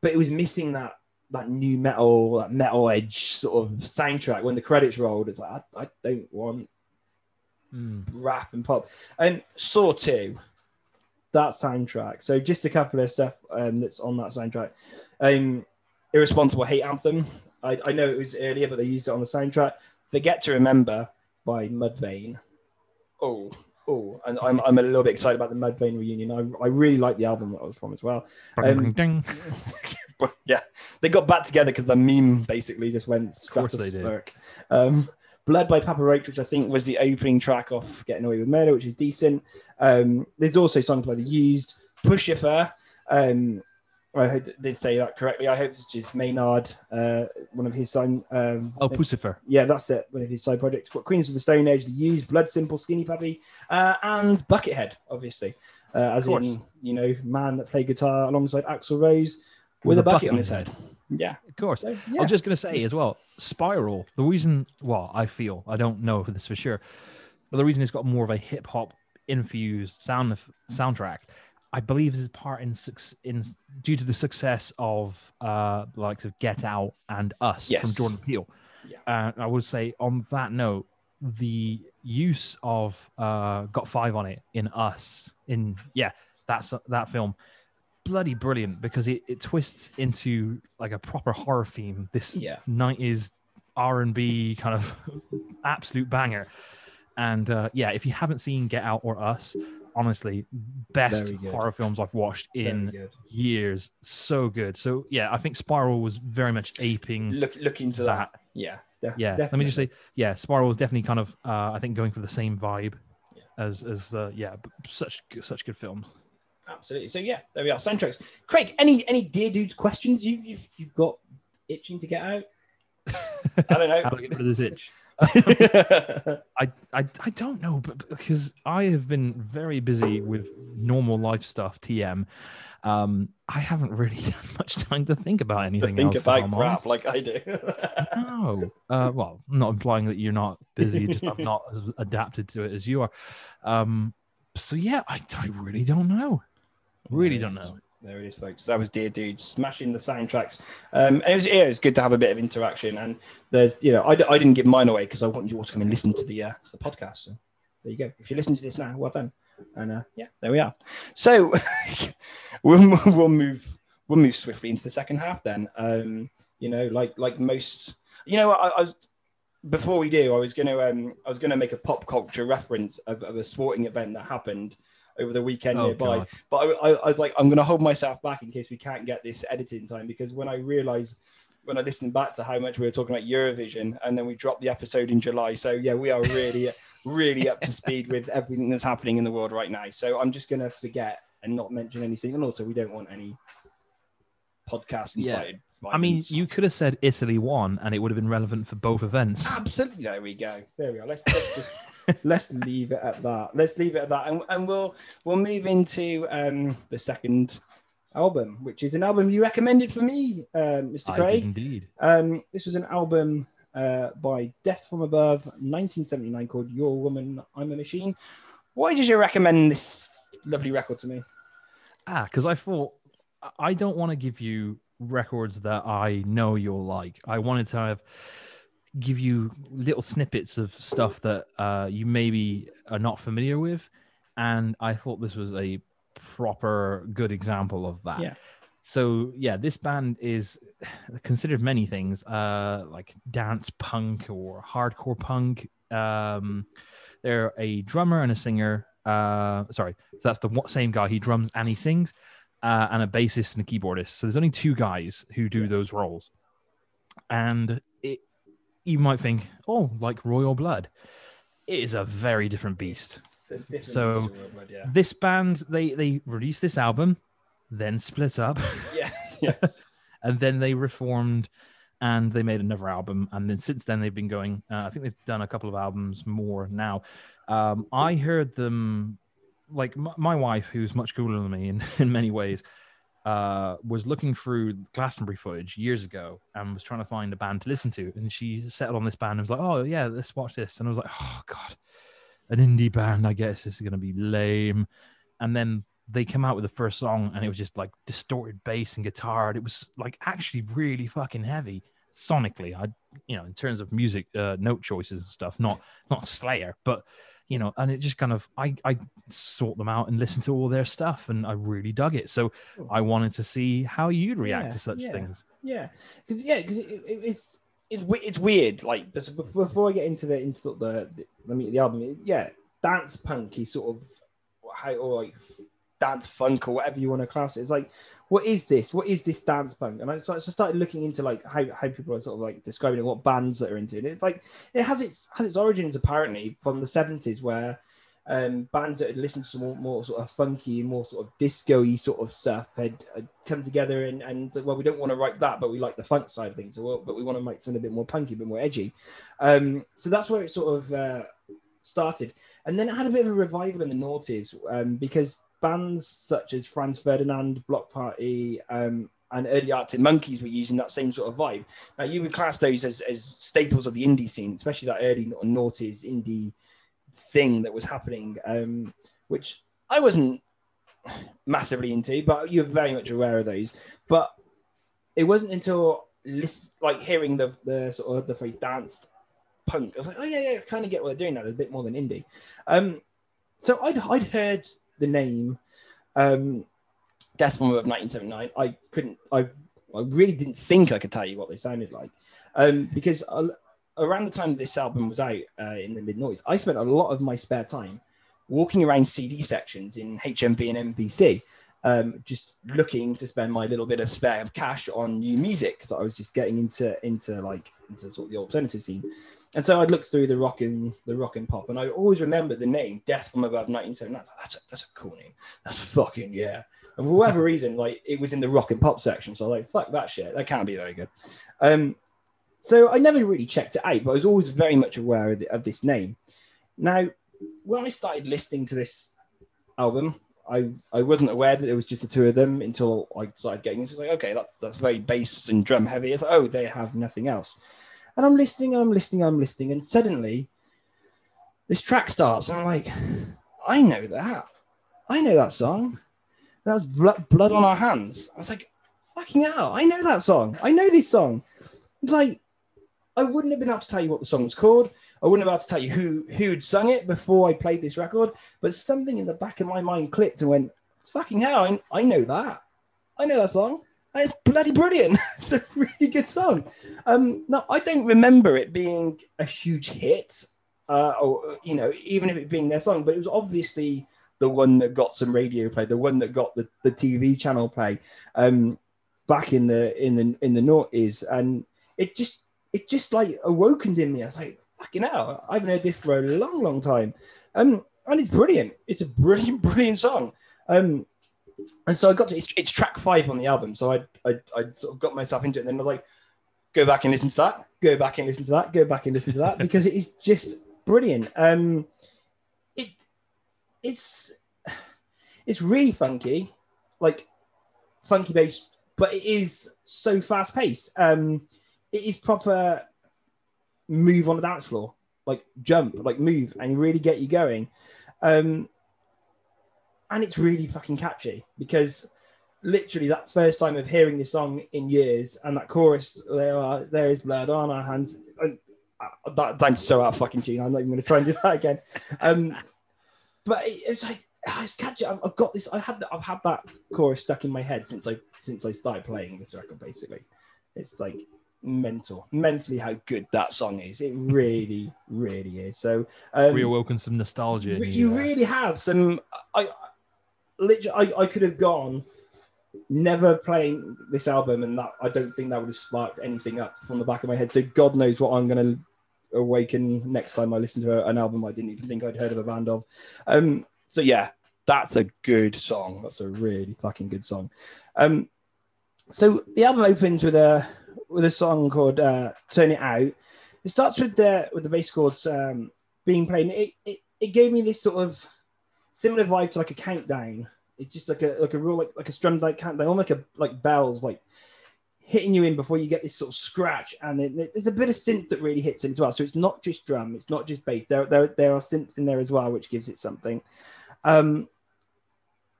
but it was missing that that nu metal that metal edge sort of soundtrack. When the credits rolled, it's like I, I don't want Mm. rap and pop. And Saw 2, that soundtrack. So just a couple of stuff um, that's on that soundtrack. Um, Irresponsible Hate Anthem. I, I know it was earlier, but they used it on the soundtrack. Forget to Remember by Mudvayne. Oh, oh, and I'm, I'm a little bit excited about the Mudvayne reunion. I, I really like the album that I was from as well. Um, Ding. But yeah, they got back together because the meme basically just went course they did. stratospheric. Um, Blood by Papa Roach, which I think was the opening track off Getting Away with Murder, which is decent. Um, there's also songs by The Used, Pushifer, um, I hope did say that correctly. I hope it's just Maynard, uh, one of his son. Um, Oh, Puscifer. yeah, that's it. One of his side projects. Got Queens of the Stone Age, The Used, Blood Simple, Skinny Puppy, uh, and Buckethead, obviously, uh, as in you know, man that played guitar alongside Axl Rose with, With a bucket, bucket on his head. Yeah. Of course. So I'm just going to say as well, Spiral. The reason, well, I feel I don't know this for sure, but the reason it's got more of a hip hop infused sound soundtrack, I believe, this is part in in due to the success of uh the likes of Get Out and Us from Jordan Peele. Yeah. And I would say on that note, the use of uh Got Five on it in Us in yeah that's that film bloody brilliant because it, it twists into like a proper horror theme this Yeah. 90s r&b kind of absolute banger and uh, yeah if you haven't seen get out or us honestly best horror films i've watched in years so good so yeah i think spiral was very much aping look look into that. that Yeah. def- yeah let me just say yeah spiral was definitely kind of uh, i think going for the same vibe Yeah. as as uh, yeah such such good films Absolutely. So yeah, there we are. Soundtracks. Craig, any any dear dudes questions you you've, you've got itching to get out? I don't know. how to get rid of this itch I, I I don't know, but because I have been very busy with normal life stuff, TM, um, I haven't really had much time to think about anything Think else. about crap like I do. No, uh, well, I'm not implying that you're not busy, just I'm not as adapted to it as you are. Um, so yeah, I, I really don't know. Really don't know. There it is, folks. That was Dear Dudes smashing the soundtracks. Um, it was, yeah, it was good to have a bit of interaction. And there's, you know, I, I didn't give mine away because I want you all to come and listen to the uh, the podcast. So there you go. If you listen to this now, well done. And uh, yeah, there we are. So we'll, we'll move we'll move swiftly into the second half then. Um, you know, like like most, you know, I, I was before we do, I was to um, I was to make a pop culture reference of, of a sporting event that happened over the weekend Oh, nearby. God. But I, I, I was like, I'm going to hold myself back in case we can't get this editing time because when I realized when I listened back to how much we were talking about Eurovision and then we dropped the episode in July. So yeah, we are really, really up to speed with everything that's happening in the world right now. So I'm just going to forget and not mention anything. And also, we don't want any podcast Yeah. I mean, you could have said Italy won, and it would have been relevant for both events. Absolutely. There we go. There we are. Let's, let's just let's leave it at that. Let's leave it at that, and, and we'll we'll move into um, the second album, which is an album you recommended for me, um, Mr. I did Craig. indeed. Um, this was an album uh, by Death from Above, 1979, called "Your Woman, I'm a Machine." Why did you recommend this lovely record to me? Ah, because I thought I don't want to give you records that I know you'll like. I wanted to have give you little snippets of stuff that uh, you maybe are not familiar with, and I thought this was a proper good example of that. Yeah. So yeah, this band is considered many things, uh, like dance punk or hardcore punk. Um, they're a drummer and a singer. Uh, sorry, so that's the same guy. He drums and he sings, uh, and a bassist and a keyboardist. So there's only two guys who do those roles, and you might think, oh, like Royal Blood. It is a very different beast. Different So- beast word, yeah. This band, they they released this album, then split up, yeah, yes, and then they reformed, and they made another album, and then since then they've been going. Uh, I think they've done a couple of albums more now. Um, I heard them, like my wife, who's much cooler than me in in many ways. Uh, was looking through Glastonbury footage years ago and was trying to find a band to listen to, and she settled on this band and was like, "Oh yeah, let's watch this." And I was like, "Oh god, an indie band, I guess this is gonna be lame." And then they came out with the first song, and it was just like distorted bass and guitar. And it was like actually really fucking heavy sonically. I, you know, in terms of music, uh, note choices and stuff, not not Slayer, but you know, and it just kind of I I sort them out and listen to all their stuff, and I really dug it. So I wanted to see how you'd react Yeah, to such yeah. things. Yeah, because yeah, because it, it, it's it's it's weird. Like before I get into the into the the, the, I mean, the album, yeah, dance punk is sort of how or like dance funk or whatever you want to class it. It's like, what is this? What is this dance punk? And I so I started looking into like how, how people are sort of like describing it, what bands that are into it. It's like it has its has its origins apparently from the seventies where um, bands that had listened to some more, more sort of funky more sort of disco-y sort of stuff had, had come together and, and said, well, we don't want to write that, but we like the funk side of things. So, well, but we want to make something a bit more punky, a bit more edgy. Um, so that's where it sort of uh, started. And then it had a bit of a revival in the noughties um, because bands such as Franz Ferdinand, Bloc Party, um, and early Arctic Monkeys were using that same sort of vibe. Now, you would class those as, as staples of the indie scene, especially that early noughties indie thing that was happening, um, which I wasn't massively into, but you're very much aware of those. But it wasn't until list, like hearing the the sort of the phrase dance punk, I was like, oh yeah, yeah, I kind of get what they're doing now. There's a bit more than indie. Um, so I'd I'd heard the name um, Death from Above 1979. I couldn't, I, I really didn't think I could tell you what they sounded like. Um, because around the time this album was out uh, in the mid noise, I spent a lot of my spare time walking around CD sections in HMV and MVC, um, just looking to spend my little bit of spare cash on new music because I was just getting into into like into sort of the alternative scene. And so I'd look through the rock and the rock and pop, and I always remember the name Death from Above 1979. That's a, that's a cool name. That's fucking yeah. And for whatever reason, like it was in the rock and pop section, so I was like, fuck that shit. That can't be very good. Um, so I never really checked it out, but I was always very much aware of, the, of this name. Now, when I started listening to this album, I I wasn't aware that it was just the two of them until I started getting into it like, okay, that's that's very bass and drum heavy. It's like, oh, they have nothing else. And I'm listening, I'm listening, I'm listening, and suddenly this track starts, and I'm like, I know that. I know that song. That was blood, blood on our hands. I was like, fucking hell, I know that song. I know this song. It's like I wouldn't have been able to tell you what the song was called. I wouldn't have been able to tell you who who'd sung it before I played this record. But something in the back of my mind clicked and went, "Fucking hell! I, I know that. I know that song. It's bloody brilliant. it's a really good song." Um, no, I don't remember it being a huge hit, uh, or you know, even if it being their song. But it was obviously the one that got some radio play, the one that got the, the TV channel play. Um, back in the in the in the noughties, and it just it just like awokened in me. I was like, fucking hell, I haven't heard this for a long, long time. Um, and it's brilliant. It's a brilliant, brilliant song. Um, and so I got to it's, it's track five on the album. So I, I I sort of got myself into it, and then I was like, go back and listen to that, go back and listen to that, go back and listen to that because it is just brilliant. Um, it it's it's really funky, like funky bass, but it is so fast paced. Um, it is proper move on the dance floor, like jump, like move, and really get you going. Um, and it's really fucking catchy because literally that first time of hearing this song in years and that chorus, there are there is blood on our hands. And uh, that I'm so out of fucking tune. I'm not even going to try and do that again. Um, but it, it's like I just catch it. I've, I've got this. I had that. I've had that chorus stuck in my head since I since I started playing this record. Basically, it's like mental, mentally how good that song is. It really, really is. So um, reawoken some nostalgia. you, you really have some. I, literally, I, I could have gone never playing this album, and that I don't think that would have sparked anything up from the back of my head. So God knows what I'm going to awaken next time I listen to an album I didn't even think I'd heard of a band of. Um, so yeah, that's a good song. That's a really fucking good song. Um, so the album opens with a with a song called uh, "Turn It Out." It starts with the with the bass chords um, being played. It, it it gave me this sort of similar vibe to like a countdown. It's just like a like a real like like a strum like countdown, almost like a like bells like hitting you in before you get this sort of scratch. And it, there's a bit of synth that really hits in as well. So it's not just drum, it's not just bass. There there there are synths in there as well, which gives it something. Um,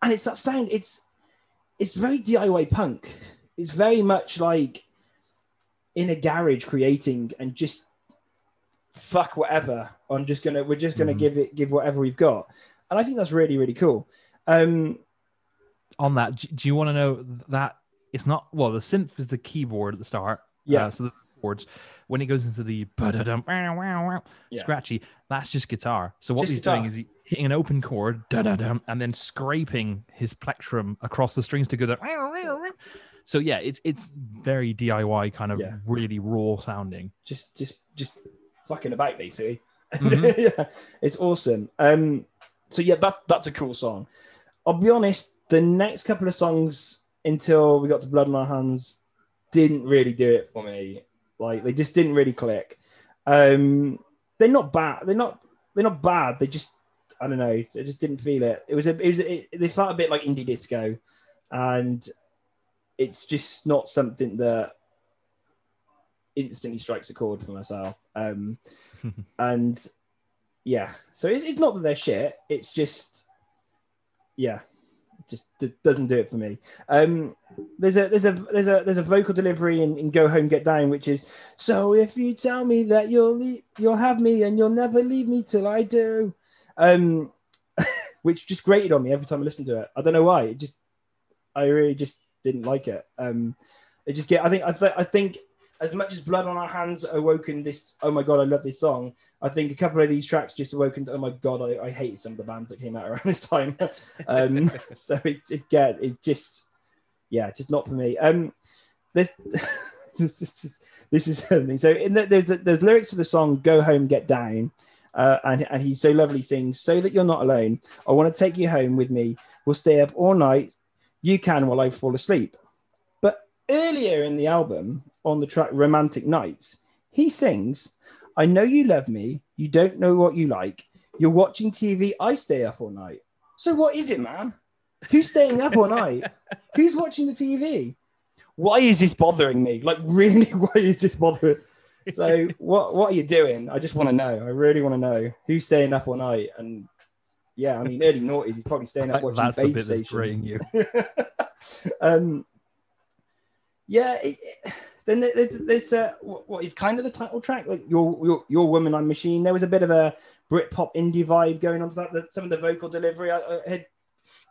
and it's that sound. It's it's very DIY punk. It's very much like in a garage creating and just fuck whatever. I'm just gonna we're just gonna mm give it give whatever we've got, and I think that's really really cool. Um, On that, do you want to know that it's not well the synth is the keyboard at the start. Yeah. Uh, so the chords when it goes into the yeah. scratchy, that's just guitar. So what Just he's guitar. doing is he hitting an open chord, and then scraping his plectrum across the strings to go the. So yeah, it's it's very DIY kind of Yeah. really raw sounding. just just just fucking about basically. Mhm. yeah, it's awesome. Um, so yeah, that's that's a cool song. I'll be honest, the next couple of songs until we got to Blood on Our Hands didn't really do it for me. Like they just didn't really click. Um, they're not bad. They're not. They're not bad. They just. I don't know. I just didn't feel it. It was a. It was. It, they felt a bit like indie disco, and it's just not something that instantly strikes a chord for myself. Um, and yeah, so it's, it's not that they're shit. It's just, yeah, just d- doesn't do it for me. Um, there's a there's a there's a there's a vocal delivery in, in Go Home Get Down, which is so if you tell me that you'll le- you'll have me and you'll never leave me till I do, um, which just grated on me every time I listened to it. I don't know why. It just I really just didn't like it. Um, it just get I think I, th- I think as much as Blood on Our Hands awoken this, oh my god, I love this song. I think a couple of these tracks just awoken. Oh my god, I, I hate some of the bands that came out around this time. um, so it, it get it just yeah, just not for me. Um, this this is this is something. So in the, there's a, there's lyrics to the song "Go Home, Get Down," uh, and and he so lovely sings, "So that you're not alone. I want to take you home with me. We'll stay up all night. You can while I fall asleep." Earlier in the album, on the track "Romantic Nights," he sings, "I know you love me. You don't know what you like. You're watching TV. I stay up all night. So what is it, man? Who's staying up all night? Who's watching the TV? Why is this bothering me? Like, really, why is this bothering? So, what what are you doing? I just want to know. I really want to know who's staying up all night. And yeah, I mean, early noughties, he's probably staying up watching That's the bit that's Station. grating you. um, yeah. It, then there's, there's uh, what is kind of the title track, like your your your woman, I'm machine. There was a bit of a Britpop indie vibe going on to that. That some of the vocal delivery I, I had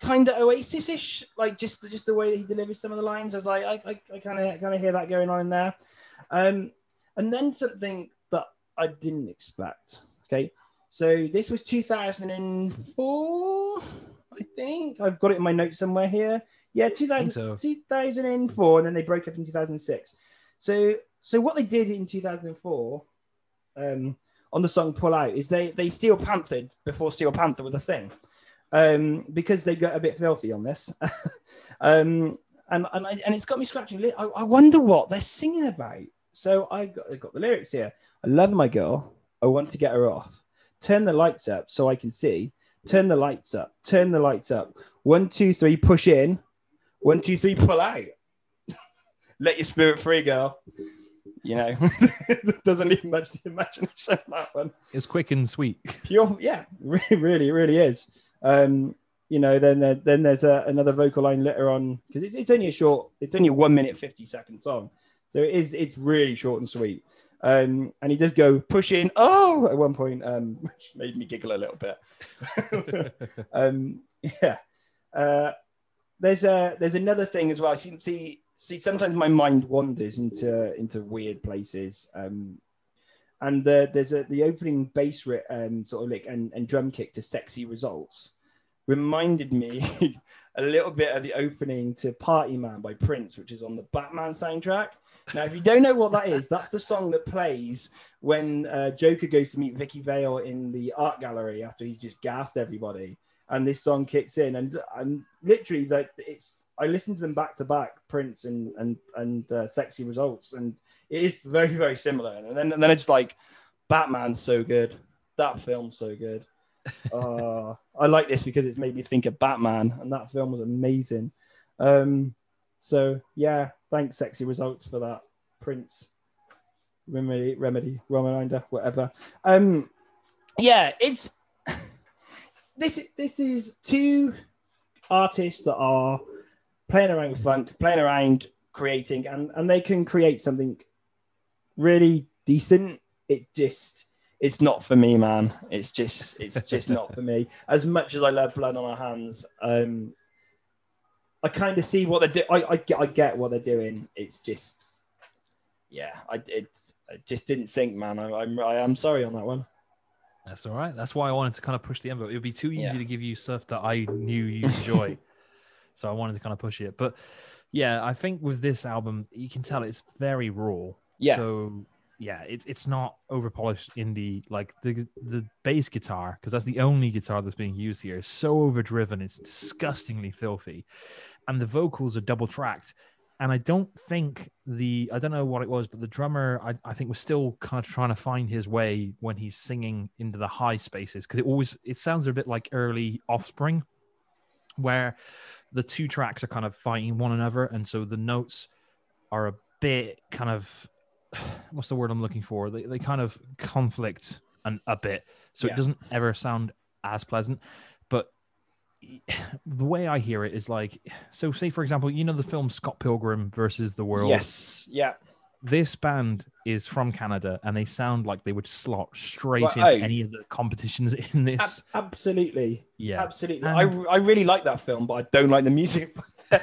kind of Oasis-ish, like just just the way that he delivers some of the lines. I was like, I I kind of kind of hear that going on in there. Um, and then something that I didn't expect. Okay, so this was 2004, I think. I've got it in my notes somewhere here. Yeah, 2000, so. 2004, and then they broke up in 2006. So, so what they did in 2004 um, on the song "Pull Out" is they they Steel Panthered before Steel Panther was a thing, um, because they got a bit filthy on this, um, and and, I, and it's got me scratching. I, I wonder what they're singing about. So I got, I got the lyrics here. I love my girl. I want to get her off. Turn the lights up so I can see. Turn the lights up. Turn the lights up. One, two, three, push in. One, two, three, pull out. Let your spirit free, girl. You know, doesn't leave much to the imagination that one. It's quick and sweet. Pure, yeah, really, really, really is. Um, you know, then there, then there's a, another vocal line later on because it's, it's only a short, it's only a one minute fifty second song, so it is it's really short and sweet. Um, and he does go push in. Oh, at one point, um, which made me giggle a little bit. um, yeah. Uh, there's a there's another thing as well. See, see, see. Sometimes my mind wanders into into weird places. Um, and uh, there's a the opening bass ri- um, sort of like and, and drum kick to "Sexy Results" reminded me a little bit of the opening to "Party Man" by Prince, which is on the Batman soundtrack. Now, if you don't know what that is, that's the song that plays when uh, Joker goes to meet Vicki Vale in the art gallery after he's just gassed everybody, and this song kicks in, and I'm literally like, it's. I listened to them back to back, Prince and and and uh, Sexy Results, and it is very very similar. And then and then it's like, Batman's so good, that film's so good. uh, I like this because it's made me think of Batman, and that film was amazing. Um, so yeah, thanks, Sexy Results, for that. Prince, Remedy, Remedy, Reminder, whatever. Um, yeah, it's this. This is two artists that are playing around with funk, playing around creating, and and they can create something really decent. It just it's not for me, man. It's just it's just not for me. As much as I love Blood on Our Hands, um, I kind of see what they're doing. I, I get I get what they're doing. It's just yeah, I it's it just didn't sink, man. I, I'm I am sorry on that one. That's all right. That's why I wanted to kind of push the envelope. It would be too easy Yeah. to give you stuff that I knew you enjoy. so I wanted to kind of push it. But yeah, I think with this album, you can tell it's very raw. Yeah. So yeah, it's it's not over polished indie like the the bass guitar because that's the only guitar that's being used here is so overdriven. It's disgustingly filthy, and the vocals are double tracked. And I don't think the I don't know what it was, but the drummer I, I think was still kind of trying to find his way when he's singing into the high spaces because it always it sounds a bit like early Offspring, where the two tracks are kind of fighting one another, and so the notes are a bit kind of what's the word I'm looking for? They they kind of conflict an, a bit, so Yeah. it doesn't ever sound as pleasant. The way I hear it is like, so say for example, you know the film Scott Pilgrim versus the World. Yes. Yeah. This band is from Canada, and they sound like they would slot straight into oh. any of the competitions in Ab- this. absolutely. yeah, Absolutely. And- I, re- I really like that film, but I don't like the music. but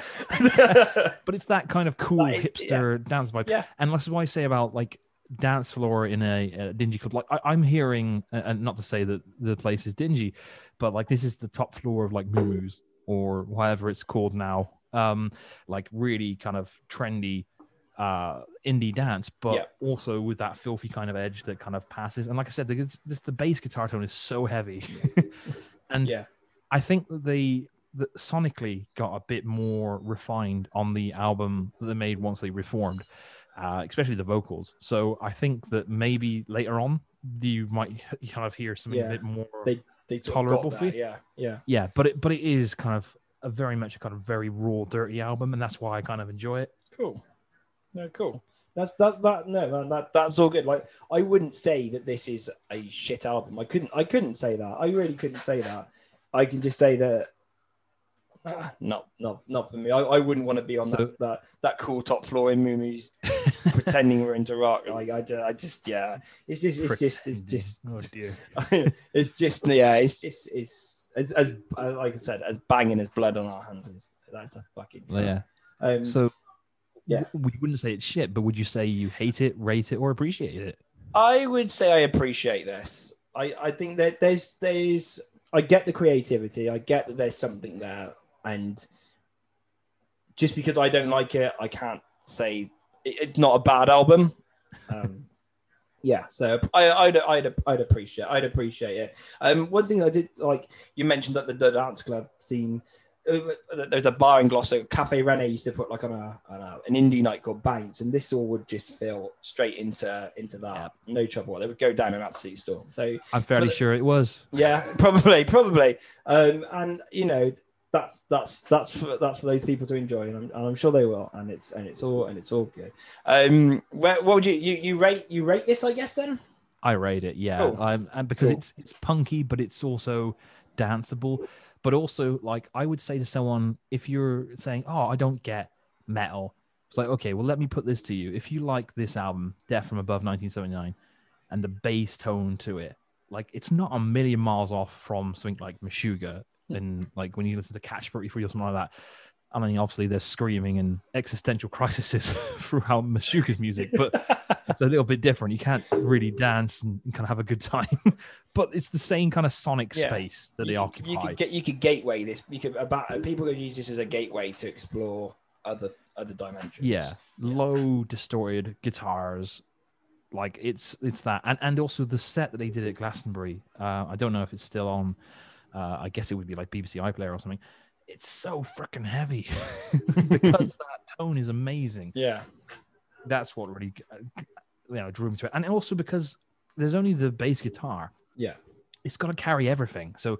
it's that kind of cool is- hipster dance vibe. Yeah. And that's what I say about like dance floor in a, a dingy club. Like I, I'm hearing, and not to say that the place is dingy, but like this is the top floor of like Moo or whatever it's called now. Um, like really kind of trendy uh indie dance but Yeah. also with that filthy kind of edge that kind of passes and like i said the, this, the bass guitar tone is so heavy and yeah. I think that they that sonically got a bit more refined on the album that they made once they reformed, uh, especially the vocals. So I think that maybe later on you might kind of hear something Yeah. a bit more. They they Tolerable for you? Yeah. Yeah. yeah, but it but it is kind of a very much a kind of very raw, dirty album, and that's why I kind of enjoy it. Cool. No, cool. That's that's that no that, that that's all good. Like I wouldn't say that this is a shit album. I couldn't I couldn't say that. I really couldn't say that. I can just say that ah, not not not for me. I, I wouldn't want to be on So- that, that that cool top floor in Moomoo's pretending we're into rock. Like I, ju- I just yeah. It's just it's just it's just oh dear. it's just yeah. It's just it's as, as like I said as banging as blood on our hands. Is, that's a fucking Well, yeah. Um, So Yeah. we wouldn't say it's shit, but would you say you hate it, rate it, or appreciate it? I would say I appreciate this. I, I think that there's there's I get the creativity. I get that there's something there, and just because I don't like it, I can't say it- it's not a bad album. Um, yeah, so I, I'd, I'd I'd appreciate I'd appreciate it. Um, one thing I did like you mentioned that the, the dance club scene. uh, There's a bar in Gloucester, Cafe Rene used to put like on a, on a an indie night called Bounce, and this all would just fill straight into into that. No trouble. They would go down an absolute storm. So I'm fairly the- sure it was. yeah, probably, probably. Um, and you know, that's that's that's for, that's for those people to enjoy, and I'm, and I'm sure they will. And it's and it's all and it's all good. Um, where, what would you you you rate you rate this? I guess then. I rate it, yeah. Cool. Um, and because Cool. it's it's punky, but it's also danceable. But also, like I would say to someone, if you're saying, "Oh, I don't get metal," it's like, okay, well, let me put this to you. If you like this album, Death from Above 1979, and the bass tone to it, like it's not a million miles off from something like Meshuggah, and like when you listen to Catch 33 or something like that. I mean, obviously, there's screaming and existential crises throughout Meshuggah's music, but it's a little bit different. You can't really dance and kind of have a good time, but it's the same kind of sonic Yeah. space that you they could, occupy. You could get you could gateway this. You could about people could use this as a gateway to explore other other dimensions. yeah, low distorted guitars, like it's it's that, and and also the set that they did at Glastonbury. Uh, I don't know if it's still on. Uh, I guess it would be like BBC iPlayer or something. It's so freaking heavy because that tone is amazing. yeah, That's what really, uh, you know, drew me to it, and also because there's only the bass guitar. yeah, it's got to carry everything. So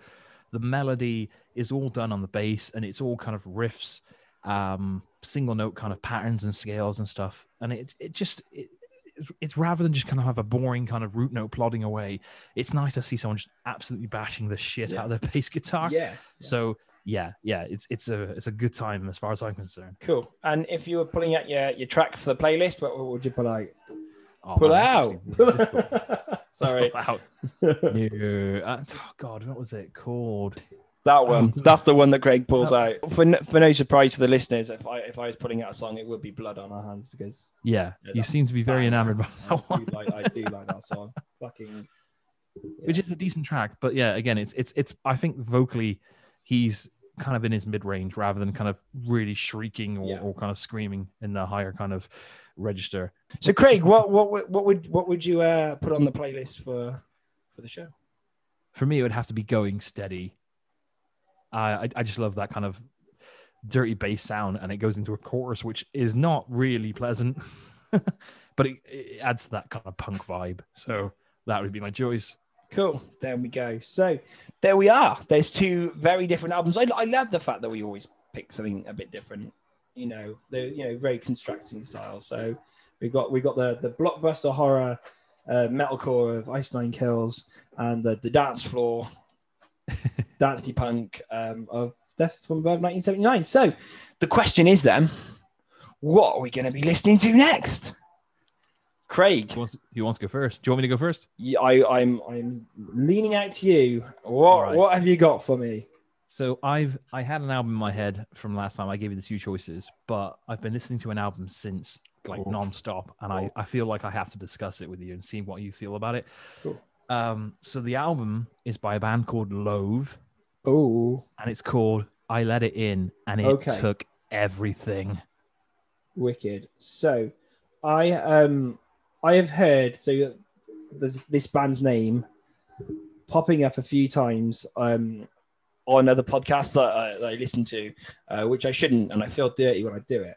the melody is all done on the bass and it's all kind of riffs, um, single note kind of patterns and scales and stuff. And it, it just, it, it's, it's rather than just kind of have a boring kind of root note plodding away. It's nice to see someone just absolutely bashing the shit Yeah. out of their bass guitar. yeah. So yeah, yeah, it's, it's a, it's a good time as far as I'm concerned. Cool. And if you were pulling out your, your track for the playlist, what, what would you pull out? Oh, pull man, out. Sorry. Pull out. No, uh, oh God, what was it called? That one. Um, That's the one that Craig pulls out. For, n- for no surprise to the listeners, if I if I was putting out a song, it would be Blood on Our Hands because Yeah, Yeah, you seem to be very enamored by I that one. do like I do like that song. Fucking which is a decent track. But yeah, again, it's it's it's. I think vocally, he's kind of in his mid range rather than kind of really shrieking or, Yeah. or kind of screaming in the higher kind of register. So, Craig, what what would- what would what would you uh, put on the playlist for for the show? For me, it would have to be going steady. I I, I just love that kind of dirty bass sound, and it goes into a chorus, which is not really pleasant, but it, it adds to that kind of punk vibe. So that would be my choice. Cool. There we go. So there we are. There's two very different albums. I, I love the fact that we always pick something a bit different. You know, they're you know very constructing style. So we got we got the the blockbuster horror uh, metalcore of Ice Nine Kills and the, the dance floor dancey punk um, of Death from Above 1979. So the question is then, what are we going to be listening to next? Craig. Who wants, who wants to go first? Do you want me to go first? Yeah, I, I'm I'm leaning out to you. What right. what have you got for me? So I've I had an album in my head from last time. I gave you the two choices, but I've been listening to an album since like Cool. non-stop and I, I feel like I have to discuss it with you and see what you feel about it. Cool. Um so the album is by a band called Loathe Oh, and it's called I Let It In and it Okay. took everything. wicked. So, I um I have heard so this band's name popping up a few times um on other podcasts that I, that I listen to, uh, which I shouldn't, and I feel dirty when I do it.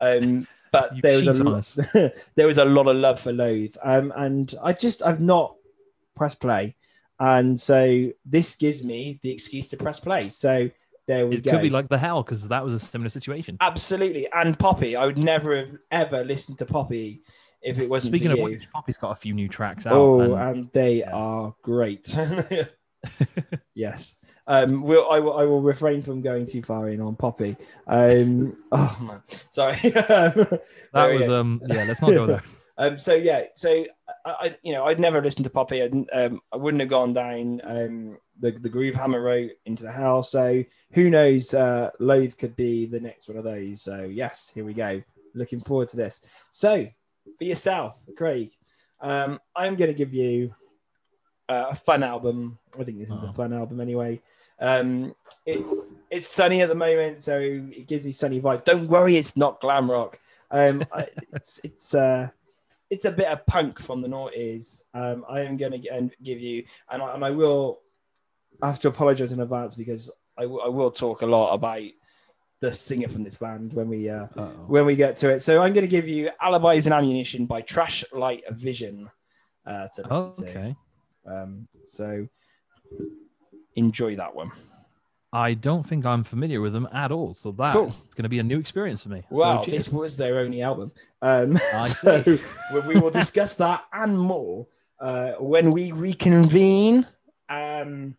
Um, but there was a lo- there was a lot of love for Loathe, um, and I just I've not pressed play, and so this gives me the excuse to press play. So there we It go. could be like the hell because that was a similar situation. Absolutely, and Poppy. I would never have ever listened to Poppy if it wasn't Speaking of you. which, Poppy's got a few new tracks out. oh, and- and they yeah. are great. yes. Um, we'll, I, will, I will refrain from going too far in on Poppy. Um, oh man, sorry. that was um yeah, let's not go there. Um, so yeah, so I, I, you know, I'd never listened to Poppy. I, um, I wouldn't have gone down um, the the Groove Hammer route into the house. So who knows? Uh, Loathe could be the next one of those. So yes, here we go. Looking forward to this. So for yourself, Craig, um, I'm going to give you uh, a fun album. I think this is Oh. a fun album anyway. Um, it's it's sunny at the moment, so it gives me sunny vibes. Don't worry, it's not glam rock. Um, I, it's it's uh, it's a bit of punk from the noughties. Um, I am going to give you, and I, and I will have to apologize in advance because I, w- I will talk a lot about the singer from this band when we uh, Uh-oh. when we get to it. So I'm going to give you "Alibis and Ammunition" by Trashlight Vision uh, to listen Oh, to. okay. Um, so enjoy that one. I don't think I'm familiar with them at all. So that's Cool. going to be a new experience for me. Wow, so this was their only album. Um, I so we will discuss that and more uh, when we reconvene um,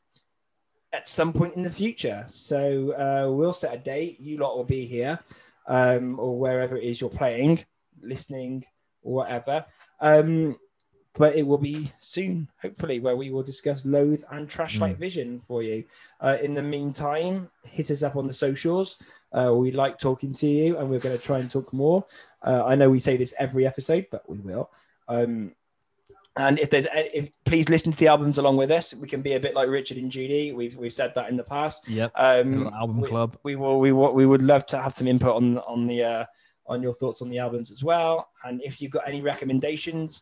at some point in the future. So uh, we'll set a date. You lot will be here um, or wherever it is you're playing, listening, or whatever. Um, but it will be soon, hopefully, where we will discuss Loathe and Trashlight Vision for you. Uh, in the meantime, hit us up on the socials. Uh, we like talking to you, and we're going to try and talk more. Uh, I know we say this every episode, but we will. Um, and if there's, if please listen to the albums along with us. We can be a bit like Richard and Judy. We've we've said that in the past. Yep. Um, album we, club. we will we will, we would love to have some input on on the uh, on your thoughts on the albums as well. And if you've got any recommendations,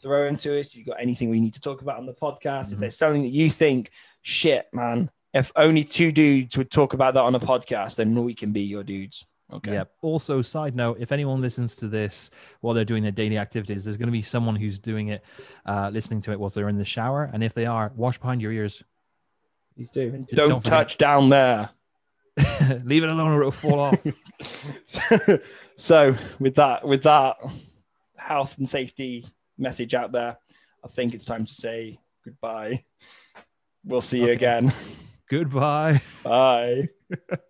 throw them to us. If you've got anything we need to talk about on the podcast, if Mhm. there's something that you think, shit, man, if only two dudes would talk about that on a podcast, then we can be your dudes. Okay. Yeah. Also, side note: if anyone listens to this while they're doing their daily activities, there's going to be someone who's doing it, uh, listening to it whilst they're in the shower. And if they are, wash behind your ears. Please do. Don't, don't forget- touch down there. Leave it alone, or it'll fall off. so, so with that, with that health and safety message out there, I think it's time to say goodbye. We'll see you again. Goodbye. Bye.